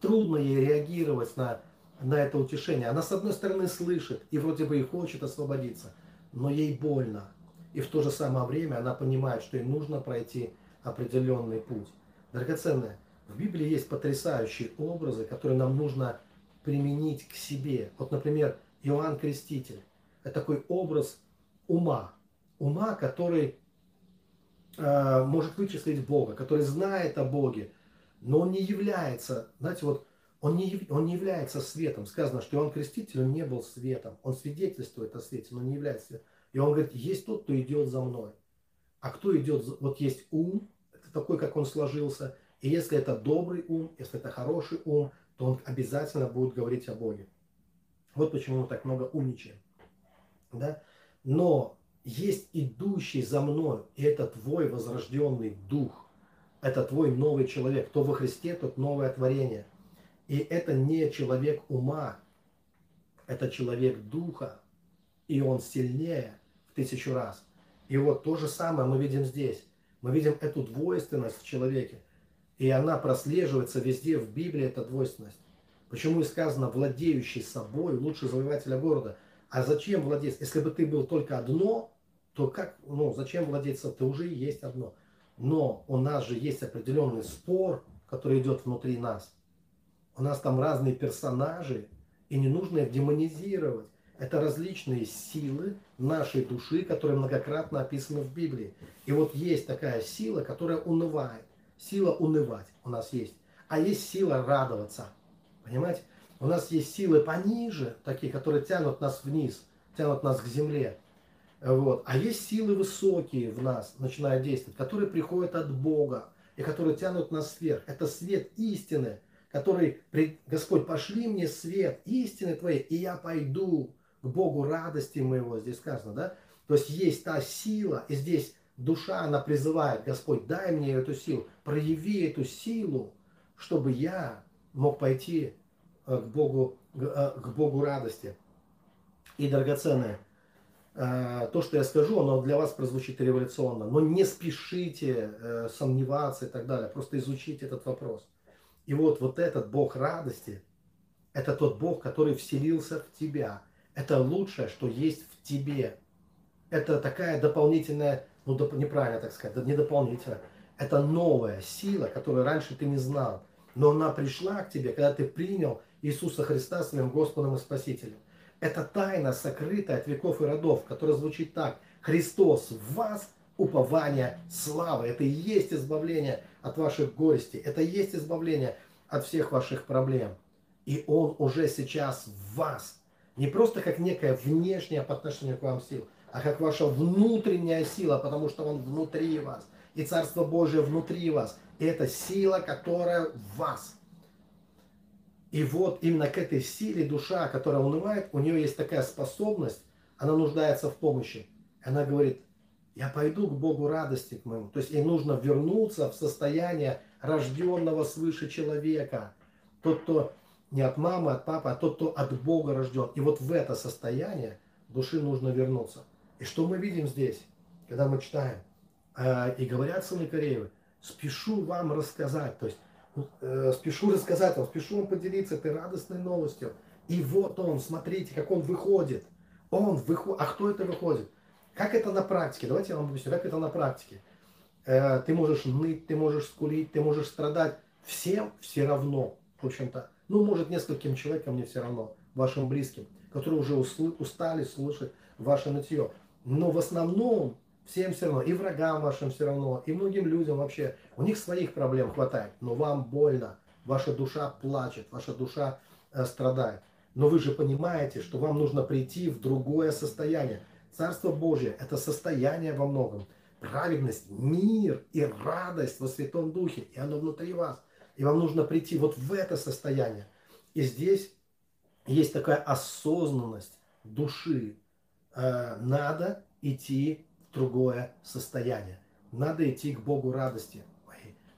Speaker 1: трудно ей реагировать на, на это утешение. Она с одной стороны слышит и вроде бы и хочет освободиться, но ей больно. И в то же самое время она понимает, что ей нужно пройти определенный путь. Драгоценная, в Библии есть потрясающие образы, которые нам нужно применить к себе. Вот, например, Иоанн Креститель. Это такой образ ума. Ума, который э, может вычислить Бога, который знает о Боге, но он не является, знаете, вот он не, он не является светом. Сказано, что Иоанн Креститель он не был светом. Он свидетельствует о свете, но не является светом. И он говорит, есть тот, кто идет за мной. А кто идет, вот есть ум, такой, как он сложился. И если это добрый ум, если это хороший ум, то он обязательно будет говорить о Боге. Вот почему мы так много умничаем. Да? Но есть идущий за мной, и это твой возрожденный дух. Это твой новый человек. Кто во Христе, тот новое творение. И это не человек ума, это человек духа. И он сильнее в тысячу раз. И вот то же самое мы видим здесь. Мы видим эту двойственность в человеке. И она прослеживается везде в Библии, эта двойственность. Почему и сказано, владеющий собой лучше завоевателя города. А зачем владеть? Если бы ты был только одно, то как, ну, зачем владеть Ты уже и есть одно. Но у нас же есть определенный спор, который идет внутри нас. У нас там разные персонажи, И не нужно их демонизировать. Это различные силы нашей души, которые многократно описаны в Библии. И вот есть такая сила, которая унывает. Сила унывать у нас есть. А есть сила радоваться. Понимаете? У нас есть силы пониже, такие, которые тянут нас вниз, тянут нас к земле. Вот. А есть силы высокие в нас, начинают действовать, которые приходят от Бога и которые тянут нас вверх. Это свет истины, который, Господь, пошли мне свет истины Твоей, и я пойду к Богу радости моего, здесь сказано, да? То есть есть та сила, и здесь душа, она призывает, Господь, дай мне эту силу, прояви эту силу, чтобы я мог пойти э, к Богу, э, к Богу радости. И, драгоценное, то, что я скажу, оно для вас прозвучит революционно, но не спешите сомневаться и так далее, просто изучите этот вопрос. И вот, вот этот Бог радости, это тот Бог, который вселился в тебя. Это лучшее, что есть в тебе. Это такая дополнительная, ну доп, неправильно так сказать, не дополнительная. Это новая сила, которую раньше ты не знал. Но она пришла к тебе, когда ты принял Иисуса Христа своим Господом и Спасителем. Это тайна, сокрытая от веков и родов, которая звучит так. Христос в вас – упование славы. Это и есть избавление от ваших горестей. Это и есть избавление от всех ваших проблем. И Он уже сейчас в вас. Не просто как некая внешняя по отношению к вам сила, а как ваша внутренняя сила, потому что Он внутри вас. И Царство Божие внутри вас. И это сила, которая в вас. И вот именно к этой силе душа, которая унывает, у нее есть такая способность, она нуждается в помощи. Она говорит, я пойду к Богу радости к моему. То есть ей нужно вернуться в состояние рожденного свыше человека. Тот, кто не от мамы, от папы, а тот, кто от Бога рожден. И вот в это состояние души нужно вернуться. И что мы видим здесь, когда мы читаем? Э, и говорят сыны Кореевы, спешу вам рассказать, то есть спешу рассказать вам, спешу вам поделиться этой радостной новостью. И вот он, смотрите, как он выходит. Он выходит. А кто это выходит? Как это на практике? Давайте я вам объясню, как это на практике. Э, ты можешь ныть, ты можешь скулить, ты можешь страдать. Всем все равно, в общем-то. Ну, может, нескольким человекам не все равно, вашим близким, которые уже устали слушать ваше нытье. Но в основном всем все равно, и врагам вашим все равно, и многим людям вообще. У них своих проблем хватает, но вам больно, ваша душа плачет, ваша душа э, страдает. Но вы же понимаете, что вам нужно прийти в другое состояние. Царство Божие – это состояние во многом. Праведность, мир и радость во Святом Духе. И оно внутри вас. И вам нужно прийти вот в это состояние. И здесь есть такая осознанность души. Э, надо идти другое состояние. Надо идти к Богу радости.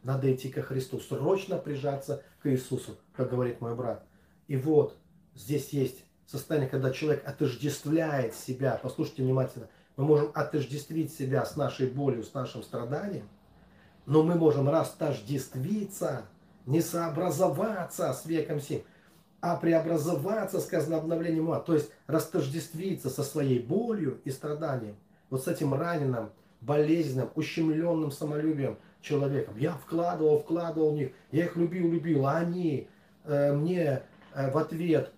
Speaker 1: Надо идти ко Христу. Срочно прижаться к Иисусу, как говорит мой брат. И вот здесь есть состояние, когда человек отождествляет себя, послушайте внимательно, мы можем отождествить себя с нашей болью, с нашим страданием, но мы можем растождествиться, не сообразоваться с веком сим, а преобразоваться, сказано обновлением ума, то есть растождествиться со своей болью и страданием, вот с этим раненым, болезненным, ущемленным самолюбием человеком. Я вкладывал, вкладывал в них, я их любил, любил, а они э, мне э, в ответ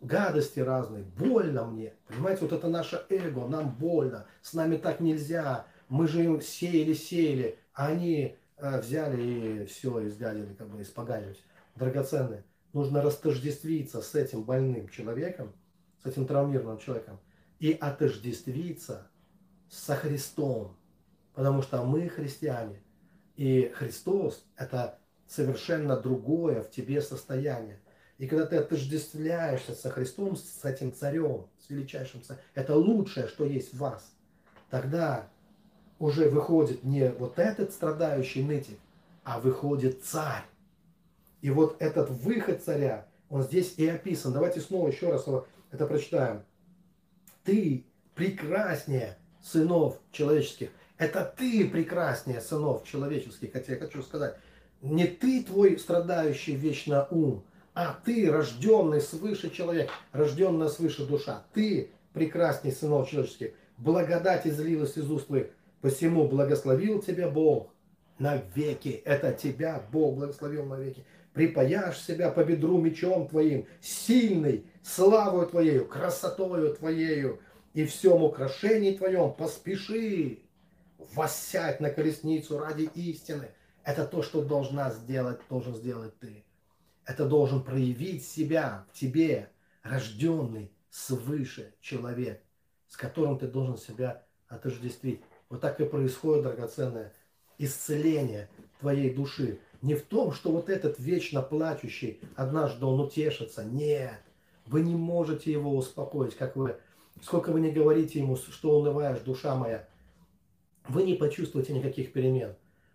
Speaker 1: гадости разные, больно мне. Понимаете, вот это наше эго, нам больно, с нами так нельзя. Мы же им сеяли, сеяли, а они э, взяли и все, изгадили, как бы испоганились. Драгоценные. Нужно растождествиться с этим больным человеком, с этим травмированным человеком, и отождествиться со Христом. Потому что мы христиане. И Христос – это совершенно другое в тебе состояние. И когда ты отождествляешься со Христом, с этим царем, с величайшим царем, это лучшее, что есть в вас, тогда уже выходит не вот этот страдающий нытик, а выходит царь. И вот этот выход царя, он здесь и описан. Давайте снова еще раз это прочитаем. Ты прекраснее сынов человеческих. Это ты прекраснее сынов человеческих. Хотя я хочу сказать, не ты твой страдающий вечно ум, а ты, рожденный свыше человек, рожденная свыше душа, ты, прекрасней сынов человеческих, благодать излилась из уст твоих, посему благословил тебя Бог навеки. Это тебя Бог благословил навеки. Припаяшь себя по бедру мечом твоим, сильный, славою твоею, красотою твоею и всем украшении твоем поспеши воссядь на колесницу ради истины. Это то, что должна сделать, должен сделать ты. Это должен проявить себя в тебе, рожденный свыше человек, с которым ты должен себя отождествить. Вот так и происходит, драгоценное, исцеление твоей души. Не в том, что вот этот вечно плачущий, однажды он утешится. Нет, вы не можете его успокоить, как вы, сколько вы не говорите ему, что унываешь, душа моя. Вы не почувствуете никаких перемен.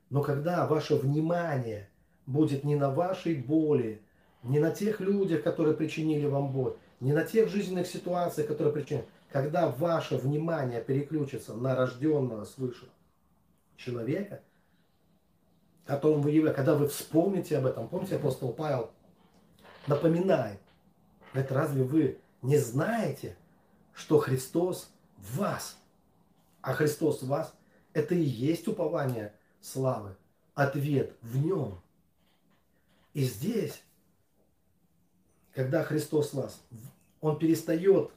Speaker 1: Но когда ваше внимание будет не на вашей боли, не на тех людях, которые причинили вам боль, не на тех жизненных ситуациях, которые причиняют, когда ваше внимание переключится на рожденного свыше человека, которым вы являетесь, когда вы вспомните об этом, помните, апостол Павел напоминает, это разве вы не знаете, что Христос в вас, а Христос в вас, это и есть упование славы, ответ в нем. И здесь, когда Христос в вас, он перестает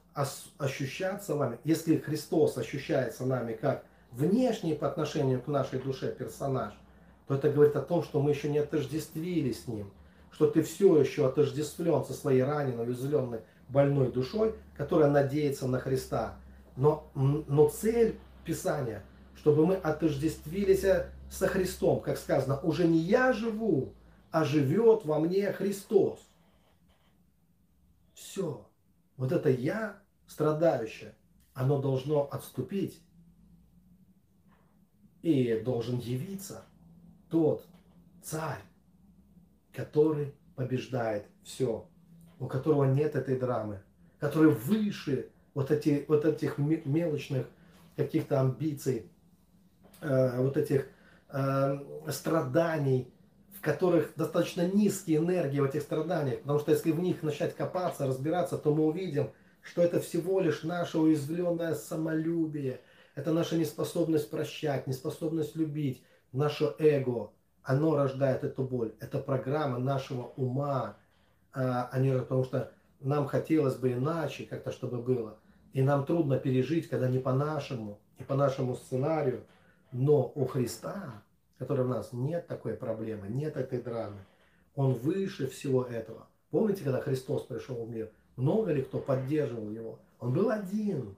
Speaker 1: ощущаться вами, если Христос ощущается нами как внешний по отношению к нашей душе персонаж, то это говорит о том, что мы еще не отождествили с Ним, что ты все еще отождествлен со своей раненой, уязвленной, больной душой, которая надеется на Христа. Но, но цель Писания, чтобы мы отождествились со Христом, как сказано, уже не я живу, а живет во мне Христос. Все. Вот это я, страдающее, оно должно отступить и должен явиться тот царь, который побеждает все, у которого нет этой драмы, который выше вот, эти, вот этих мелочных каких-то амбиций, э, вот этих э, страданий, в которых достаточно низкие энергии в этих страданиях, потому что если в них начать копаться, разбираться, то мы увидим, что это всего лишь наше уязвленное самолюбие, это наша неспособность прощать, неспособность любить, наше эго, оно рождает эту боль. Это программа нашего ума, а не потому что нам хотелось бы иначе, как-то чтобы было. И нам трудно пережить, когда не по-нашему, не по нашему сценарию. Но у Христа, который в нас, нет такой проблемы, нет этой драмы. Он выше всего этого. Помните, когда Христос пришел в мир? Много ли кто поддерживал его? Он был один,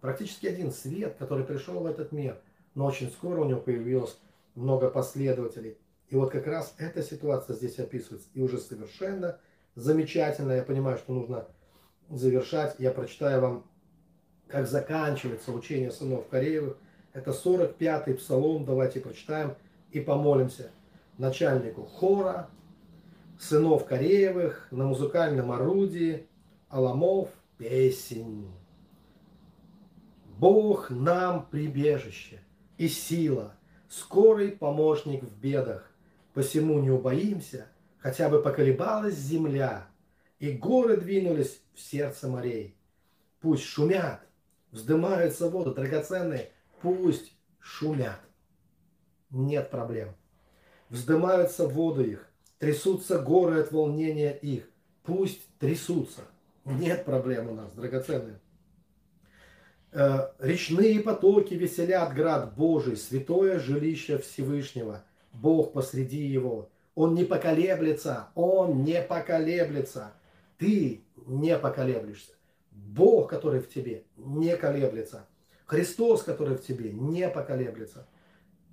Speaker 1: практически один свет, который пришел в этот мир. Но очень скоро у него появилось много последователей. И вот как раз эта ситуация здесь описывается. И уже совершенно замечательно. Я понимаю, что нужно завершать. Я прочитаю вам, как заканчивается учение сынов Кореевых. Это 45-й псалом. Давайте прочитаем и помолимся начальнику хора, сынов Кореевых на музыкальном орудии, Аламов, песень. Бог нам прибежище и сила, скорый помощник в бедах. Посему не убоимся, хотя бы поколебалась земля, и горы двинулись в сердце морей. Пусть шумят, вздымаются воды драгоценные, пусть шумят. Нет проблем. Вздымаются воды их, трясутся горы от волнения их. Пусть трясутся. Нет проблем у нас, драгоценные. Э, речные потоки веселят град Божий, святое жилище Всевышнего, Бог посреди его. Он не поколеблется, он не поколеблется. Ты не поколеблешься. Бог, который в тебе, не колеблется. Христос, который в тебе, не поколеблется.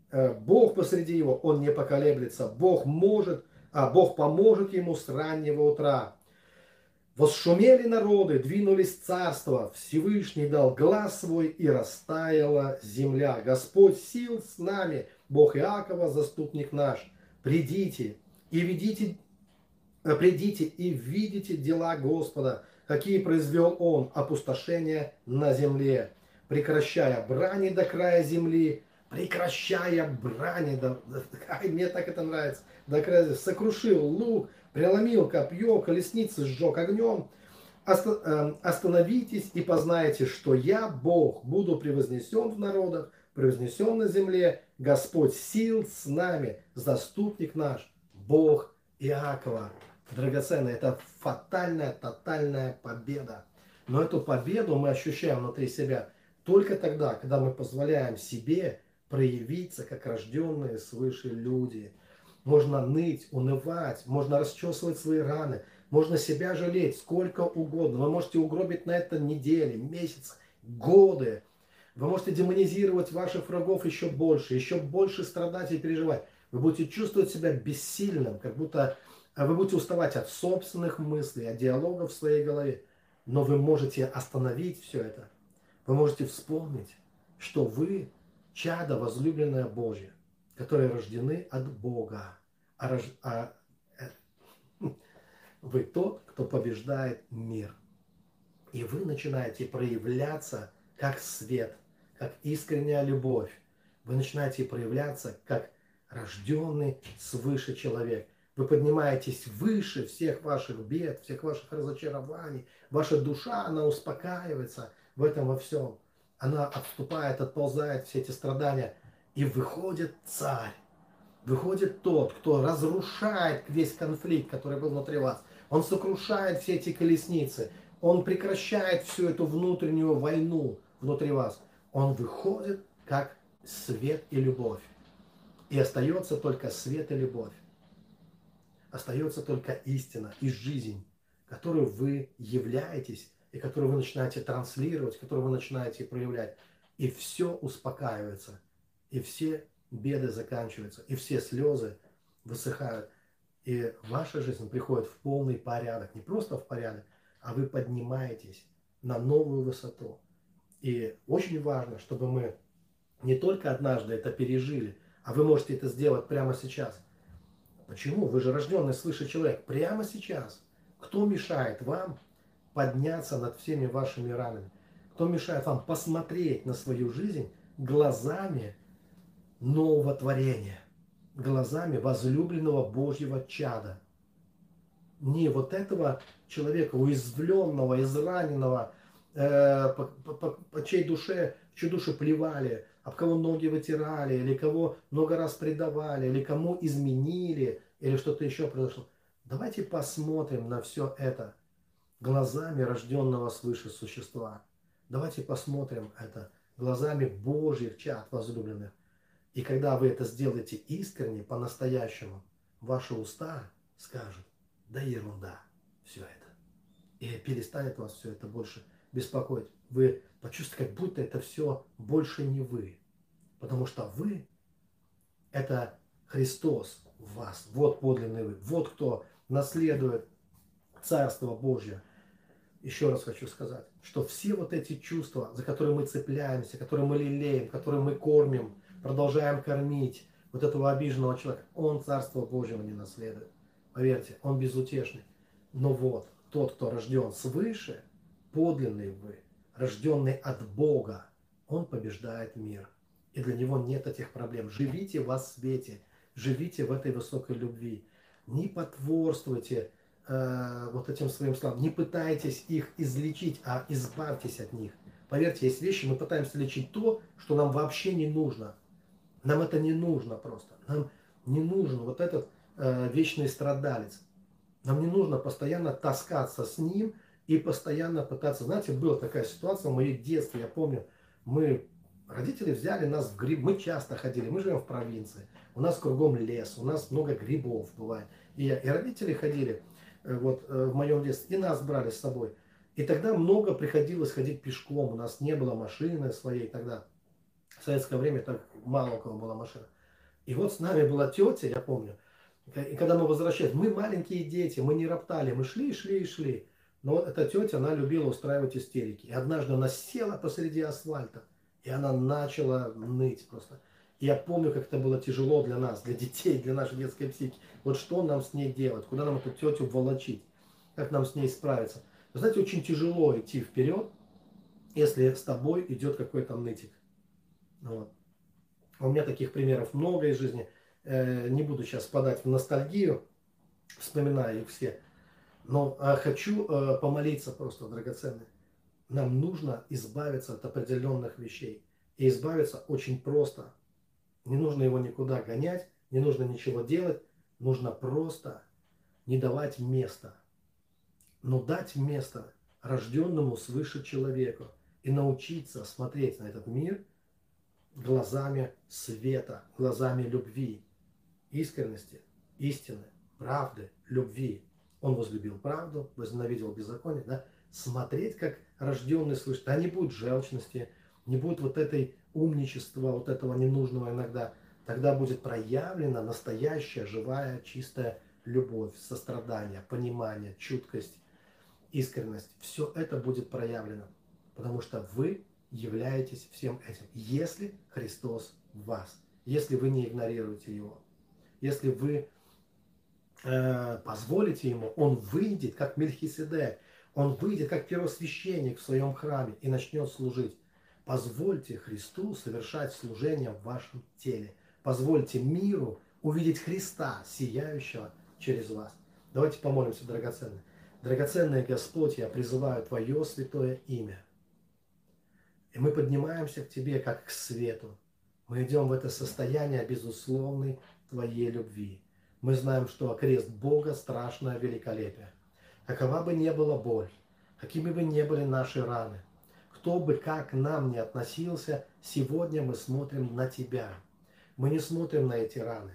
Speaker 1: Э, Бог посреди его, он не поколеблется. Бог может, а Бог поможет ему с раннего утра. Восшумели народы, двинулись царства, Всевышний дал глаз свой, и растаяла земля. Господь сил с нами, Бог Иакова, заступник наш. Придите и видите, э, придите и видите дела Господа, какие произвел Он, опустошение на земле, прекращая брани до края земли, прекращая брани, до, мне так это нравится, до края, сокрушил лук, преломил копье, колесницы сжег огнем. Эм, остановитесь и познайте, что я, Бог, буду превознесен в народах, превознесен на земле, Господь сил с нами, заступник наш, Бог Иакова, драгоценная, это фатальная, тотальная победа. Но эту победу мы ощущаем внутри себя только тогда, когда мы позволяем себе проявиться как рожденные свыше люди. Можно ныть, унывать, можно расчесывать свои раны, можно себя жалеть сколько угодно. Вы можете угробить на это недели, месяцы, годы. Вы можете демонизировать ваших врагов еще больше, еще больше страдать и переживать. Вы будете чувствовать себя бессильным, как будто э, вы будете уставать от собственных мыслей, от диалогов в своей голове. Но вы можете остановить все это. Вы можете вспомнить, что вы чада возлюбленная Божья, которые рождены от Бога. А, рож... а э, вы тот, кто побеждает мир. И вы начинаете проявляться как свет, как искренняя любовь. Вы начинаете проявляться как рожденный свыше человек. Вы поднимаетесь выше всех ваших бед, всех ваших разочарований. Ваша душа, она успокаивается в этом во всем. Она отступает, отползает все эти страдания. И выходит царь. Выходит тот, кто разрушает весь конфликт, который был внутри вас. Он сокрушает все эти колесницы. Он прекращает всю эту внутреннюю войну внутри вас. Он выходит как свет и любовь. И остается только свет и любовь. Остается только истина и жизнь, которую вы являетесь и которую вы начинаете транслировать, которую вы начинаете проявлять. И все успокаивается. И все беды заканчиваются. И все слезы высыхают. И ваша жизнь приходит в полный порядок. Не просто в порядок, а вы поднимаетесь на новую высоту. И очень важно, чтобы мы не только однажды это пережили, а вы можете это сделать прямо сейчас. Почему? Вы же рожденный свыше человек. Прямо сейчас. Кто мешает вам подняться над всеми вашими ранами? Кто мешает вам посмотреть на свою жизнь глазами нового творения? Глазами возлюбленного Божьего чада. Не вот этого человека, уязвленного, израненного, э, по, по, по чьей душе, в чью душу плевали, об кого ноги вытирали, или кого много раз предавали, или кому изменили, или что-то еще произошло. Давайте посмотрим на все это глазами рожденного свыше существа. Давайте посмотрим это глазами Божьих чад возлюбленных. И когда вы это сделаете искренне, по-настоящему, ваши уста скажут, да ерунда, все это. И перестанет вас все это больше беспокоить. Вы почувствуете, как будто это все больше не вы. Потому что вы – это Христос в вас. Вот подлинный вы. Вот кто наследует Царство Божье. Еще раз хочу сказать, что все вот эти чувства, за которые мы цепляемся, которые мы лелеем, которые мы кормим, продолжаем кормить вот этого обиженного человека, он Царство Божьего не наследует. Поверьте, он безутешный. Но вот тот, кто рожден свыше, подлинный вы, рожденный от Бога, он побеждает мир. И для него нет этих проблем. Живите во свете, живите в этой высокой любви. Не потворствуйте э, вот этим своим словам, не пытайтесь их излечить, а избавьтесь от них. Поверьте, есть вещи, мы пытаемся лечить то, что нам вообще не нужно. Нам это не нужно просто. Нам не нужен вот этот э, вечный страдалец. Нам не нужно постоянно таскаться с ним и постоянно пытаться. Знаете, была такая ситуация в моем детстве, я помню, мы, родители взяли нас в гриб, мы часто ходили, мы живем в провинции, у нас кругом лес, у нас много грибов бывает. И, и родители ходили э, вот э, в моем детстве, и нас брали с собой. И тогда много приходилось ходить пешком, у нас не было машины своей тогда. В советское время так мало у кого была машина. И вот с нами была тетя, я помню, и когда мы возвращались, мы маленькие дети, мы не роптали, мы шли, шли и шли. Но эта тетя, она любила устраивать истерики. И однажды она села посреди асфальта, и она начала ныть просто. И я помню, как это было тяжело для нас, для детей, для нашей детской психики. Вот что нам с ней делать, куда нам эту тетю волочить, как нам с ней справиться. Вы знаете, очень тяжело идти вперед, если с тобой идет какой-то нытик. Вот. У меня таких примеров много из жизни. Э, не буду сейчас подать в ностальгию, вспоминая их все. Но а, хочу а, помолиться просто, драгоценные. Нам нужно избавиться от определенных вещей. И избавиться очень просто. Не нужно его никуда гонять, не нужно ничего делать. Нужно просто не давать место, но дать место рожденному свыше человеку и научиться смотреть на этот мир глазами света, глазами любви, искренности, истины, правды, любви. Он возлюбил правду, возненавидел беззаконие, да? Смотреть, как рожденный слышит, а не будет желчности, не будет вот этой умничества, вот этого ненужного иногда. Тогда будет проявлена настоящая, живая, чистая любовь, сострадание, понимание, чуткость, искренность. Все это будет проявлено, потому что вы являетесь всем этим, если Христос в вас, если вы не игнорируете Его, если вы э, позволите Ему, Он выйдет, как Мельхиседек, Он выйдет, как первосвященник в своем храме и начнет служить. Позвольте Христу совершать служение в вашем теле. Позвольте миру увидеть Христа, сияющего через вас. Давайте помолимся, драгоценные. Драгоценный Господь, я призываю Твое святое имя. И мы поднимаемся к Тебе, как к свету. Мы идем в это состояние безусловной Твоей любви. Мы знаем, что крест Бога – страшное великолепие. Какова бы ни была боль, какими бы ни были наши раны, кто бы как к нам ни относился, сегодня мы смотрим на Тебя. Мы не смотрим на эти раны.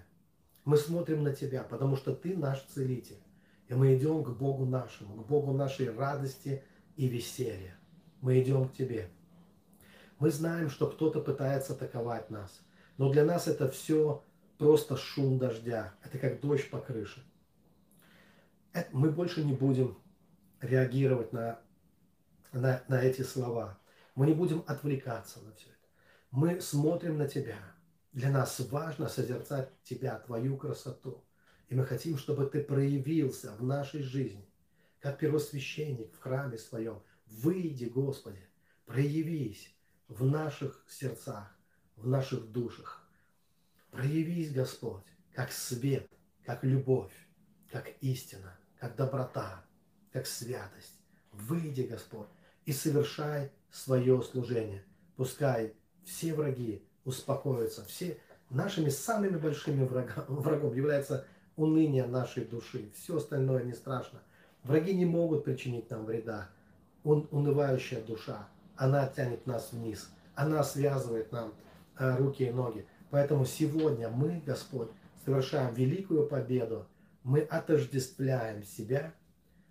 Speaker 1: Мы смотрим на Тебя, потому что Ты наш целитель. И мы идем к Богу нашему, к Богу нашей радости и веселья. Мы идем к Тебе. Мы знаем, что кто-то пытается атаковать нас. Но для нас это все просто шум дождя. Это как дождь по крыше. Это, мы больше не будем реагировать на, на, на эти слова. Мы не будем отвлекаться на все это. Мы смотрим на Тебя – для нас важно созерцать Тебя, Твою красоту. И мы хотим, чтобы Ты проявился в нашей жизни, как первосвященник в храме своем. Выйди, Господи, проявись в наших сердцах, в наших душах. Проявись, Господь, как свет, как любовь, как истина, как доброта, как святость. Выйди, Господь, и совершай свое служение. Пускай все враги успокоиться. Все нашими самыми большими врагом, врагом является уныние нашей души. Все остальное не страшно. Враги не могут причинить нам вреда. Он, унывающая душа, она тянет нас вниз. Она связывает нам э, руки и ноги. Поэтому сегодня мы, Господь, совершаем великую победу. Мы отождествляем себя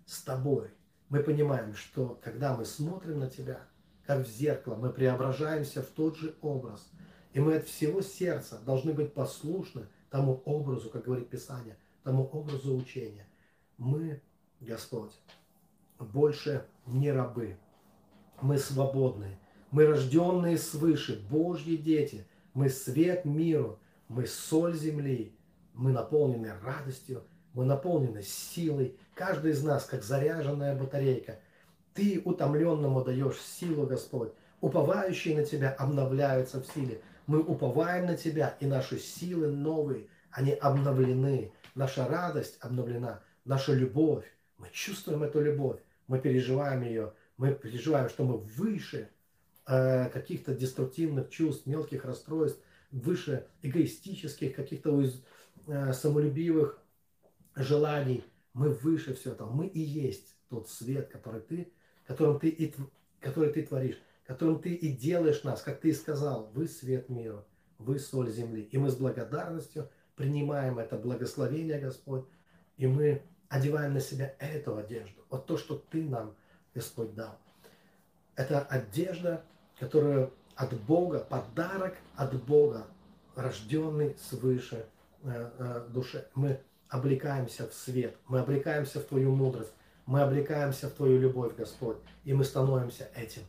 Speaker 1: с Тобой. Мы понимаем, что когда мы смотрим на Тебя, как в зеркало, мы преображаемся в тот же образ – и мы от всего сердца должны быть послушны тому образу, как говорит Писание, тому образу учения. Мы, Господь, больше не рабы. Мы свободны. Мы рожденные свыше, Божьи дети. Мы свет миру. Мы соль земли. Мы наполнены радостью. Мы наполнены силой. Каждый из нас, как заряженная батарейка. Ты утомленному даешь силу, Господь. Уповающие на Тебя обновляются в силе. Мы уповаем на Тебя, и наши силы новые, они обновлены. Наша радость обновлена, наша любовь. Мы чувствуем эту любовь, мы переживаем ее, мы переживаем, что мы выше э, каких-то деструктивных чувств, мелких расстройств, выше эгоистических, каких-то э, самолюбивых желаний. Мы выше все этого. Мы и есть тот свет, который ты, которым ты и, который ты творишь которым ты и делаешь нас, как ты и сказал, вы свет мира, вы соль земли. И мы с благодарностью принимаем это благословение, Господь, и мы одеваем на себя эту одежду. Вот то, что ты нам, Господь, дал. Это одежда, которая от Бога, подарок от Бога, рожденный свыше э, э, душе. Мы облекаемся в свет, мы облекаемся в Твою мудрость, мы облекаемся в Твою любовь, Господь, и мы становимся этим.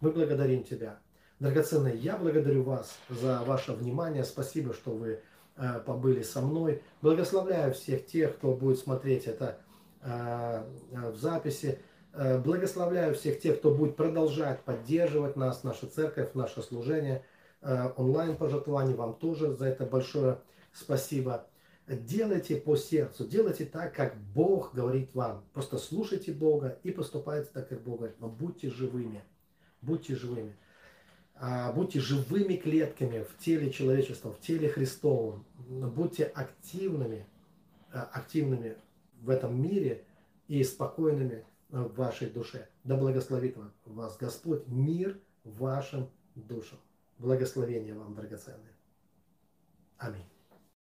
Speaker 1: Мы благодарим Тебя. Драгоценный, я благодарю вас за ваше внимание. Спасибо, что вы э, побыли со мной. Благословляю всех тех, кто будет смотреть это э, в записи. Э, благословляю всех тех, кто будет продолжать поддерживать нас, нашу церковь, наше служение э, онлайн пожертвований. Вам тоже за это большое спасибо. Делайте по сердцу, делайте так, как Бог говорит вам. Просто слушайте Бога и поступайте так, как Бог говорит. Но будьте живыми будьте живыми. А, будьте живыми клетками в теле человечества, в теле Христовом. Будьте активными, а, активными в этом мире и спокойными в вашей душе. Да благословит вас Господь мир вашим душам. Благословения вам, драгоценные. Аминь.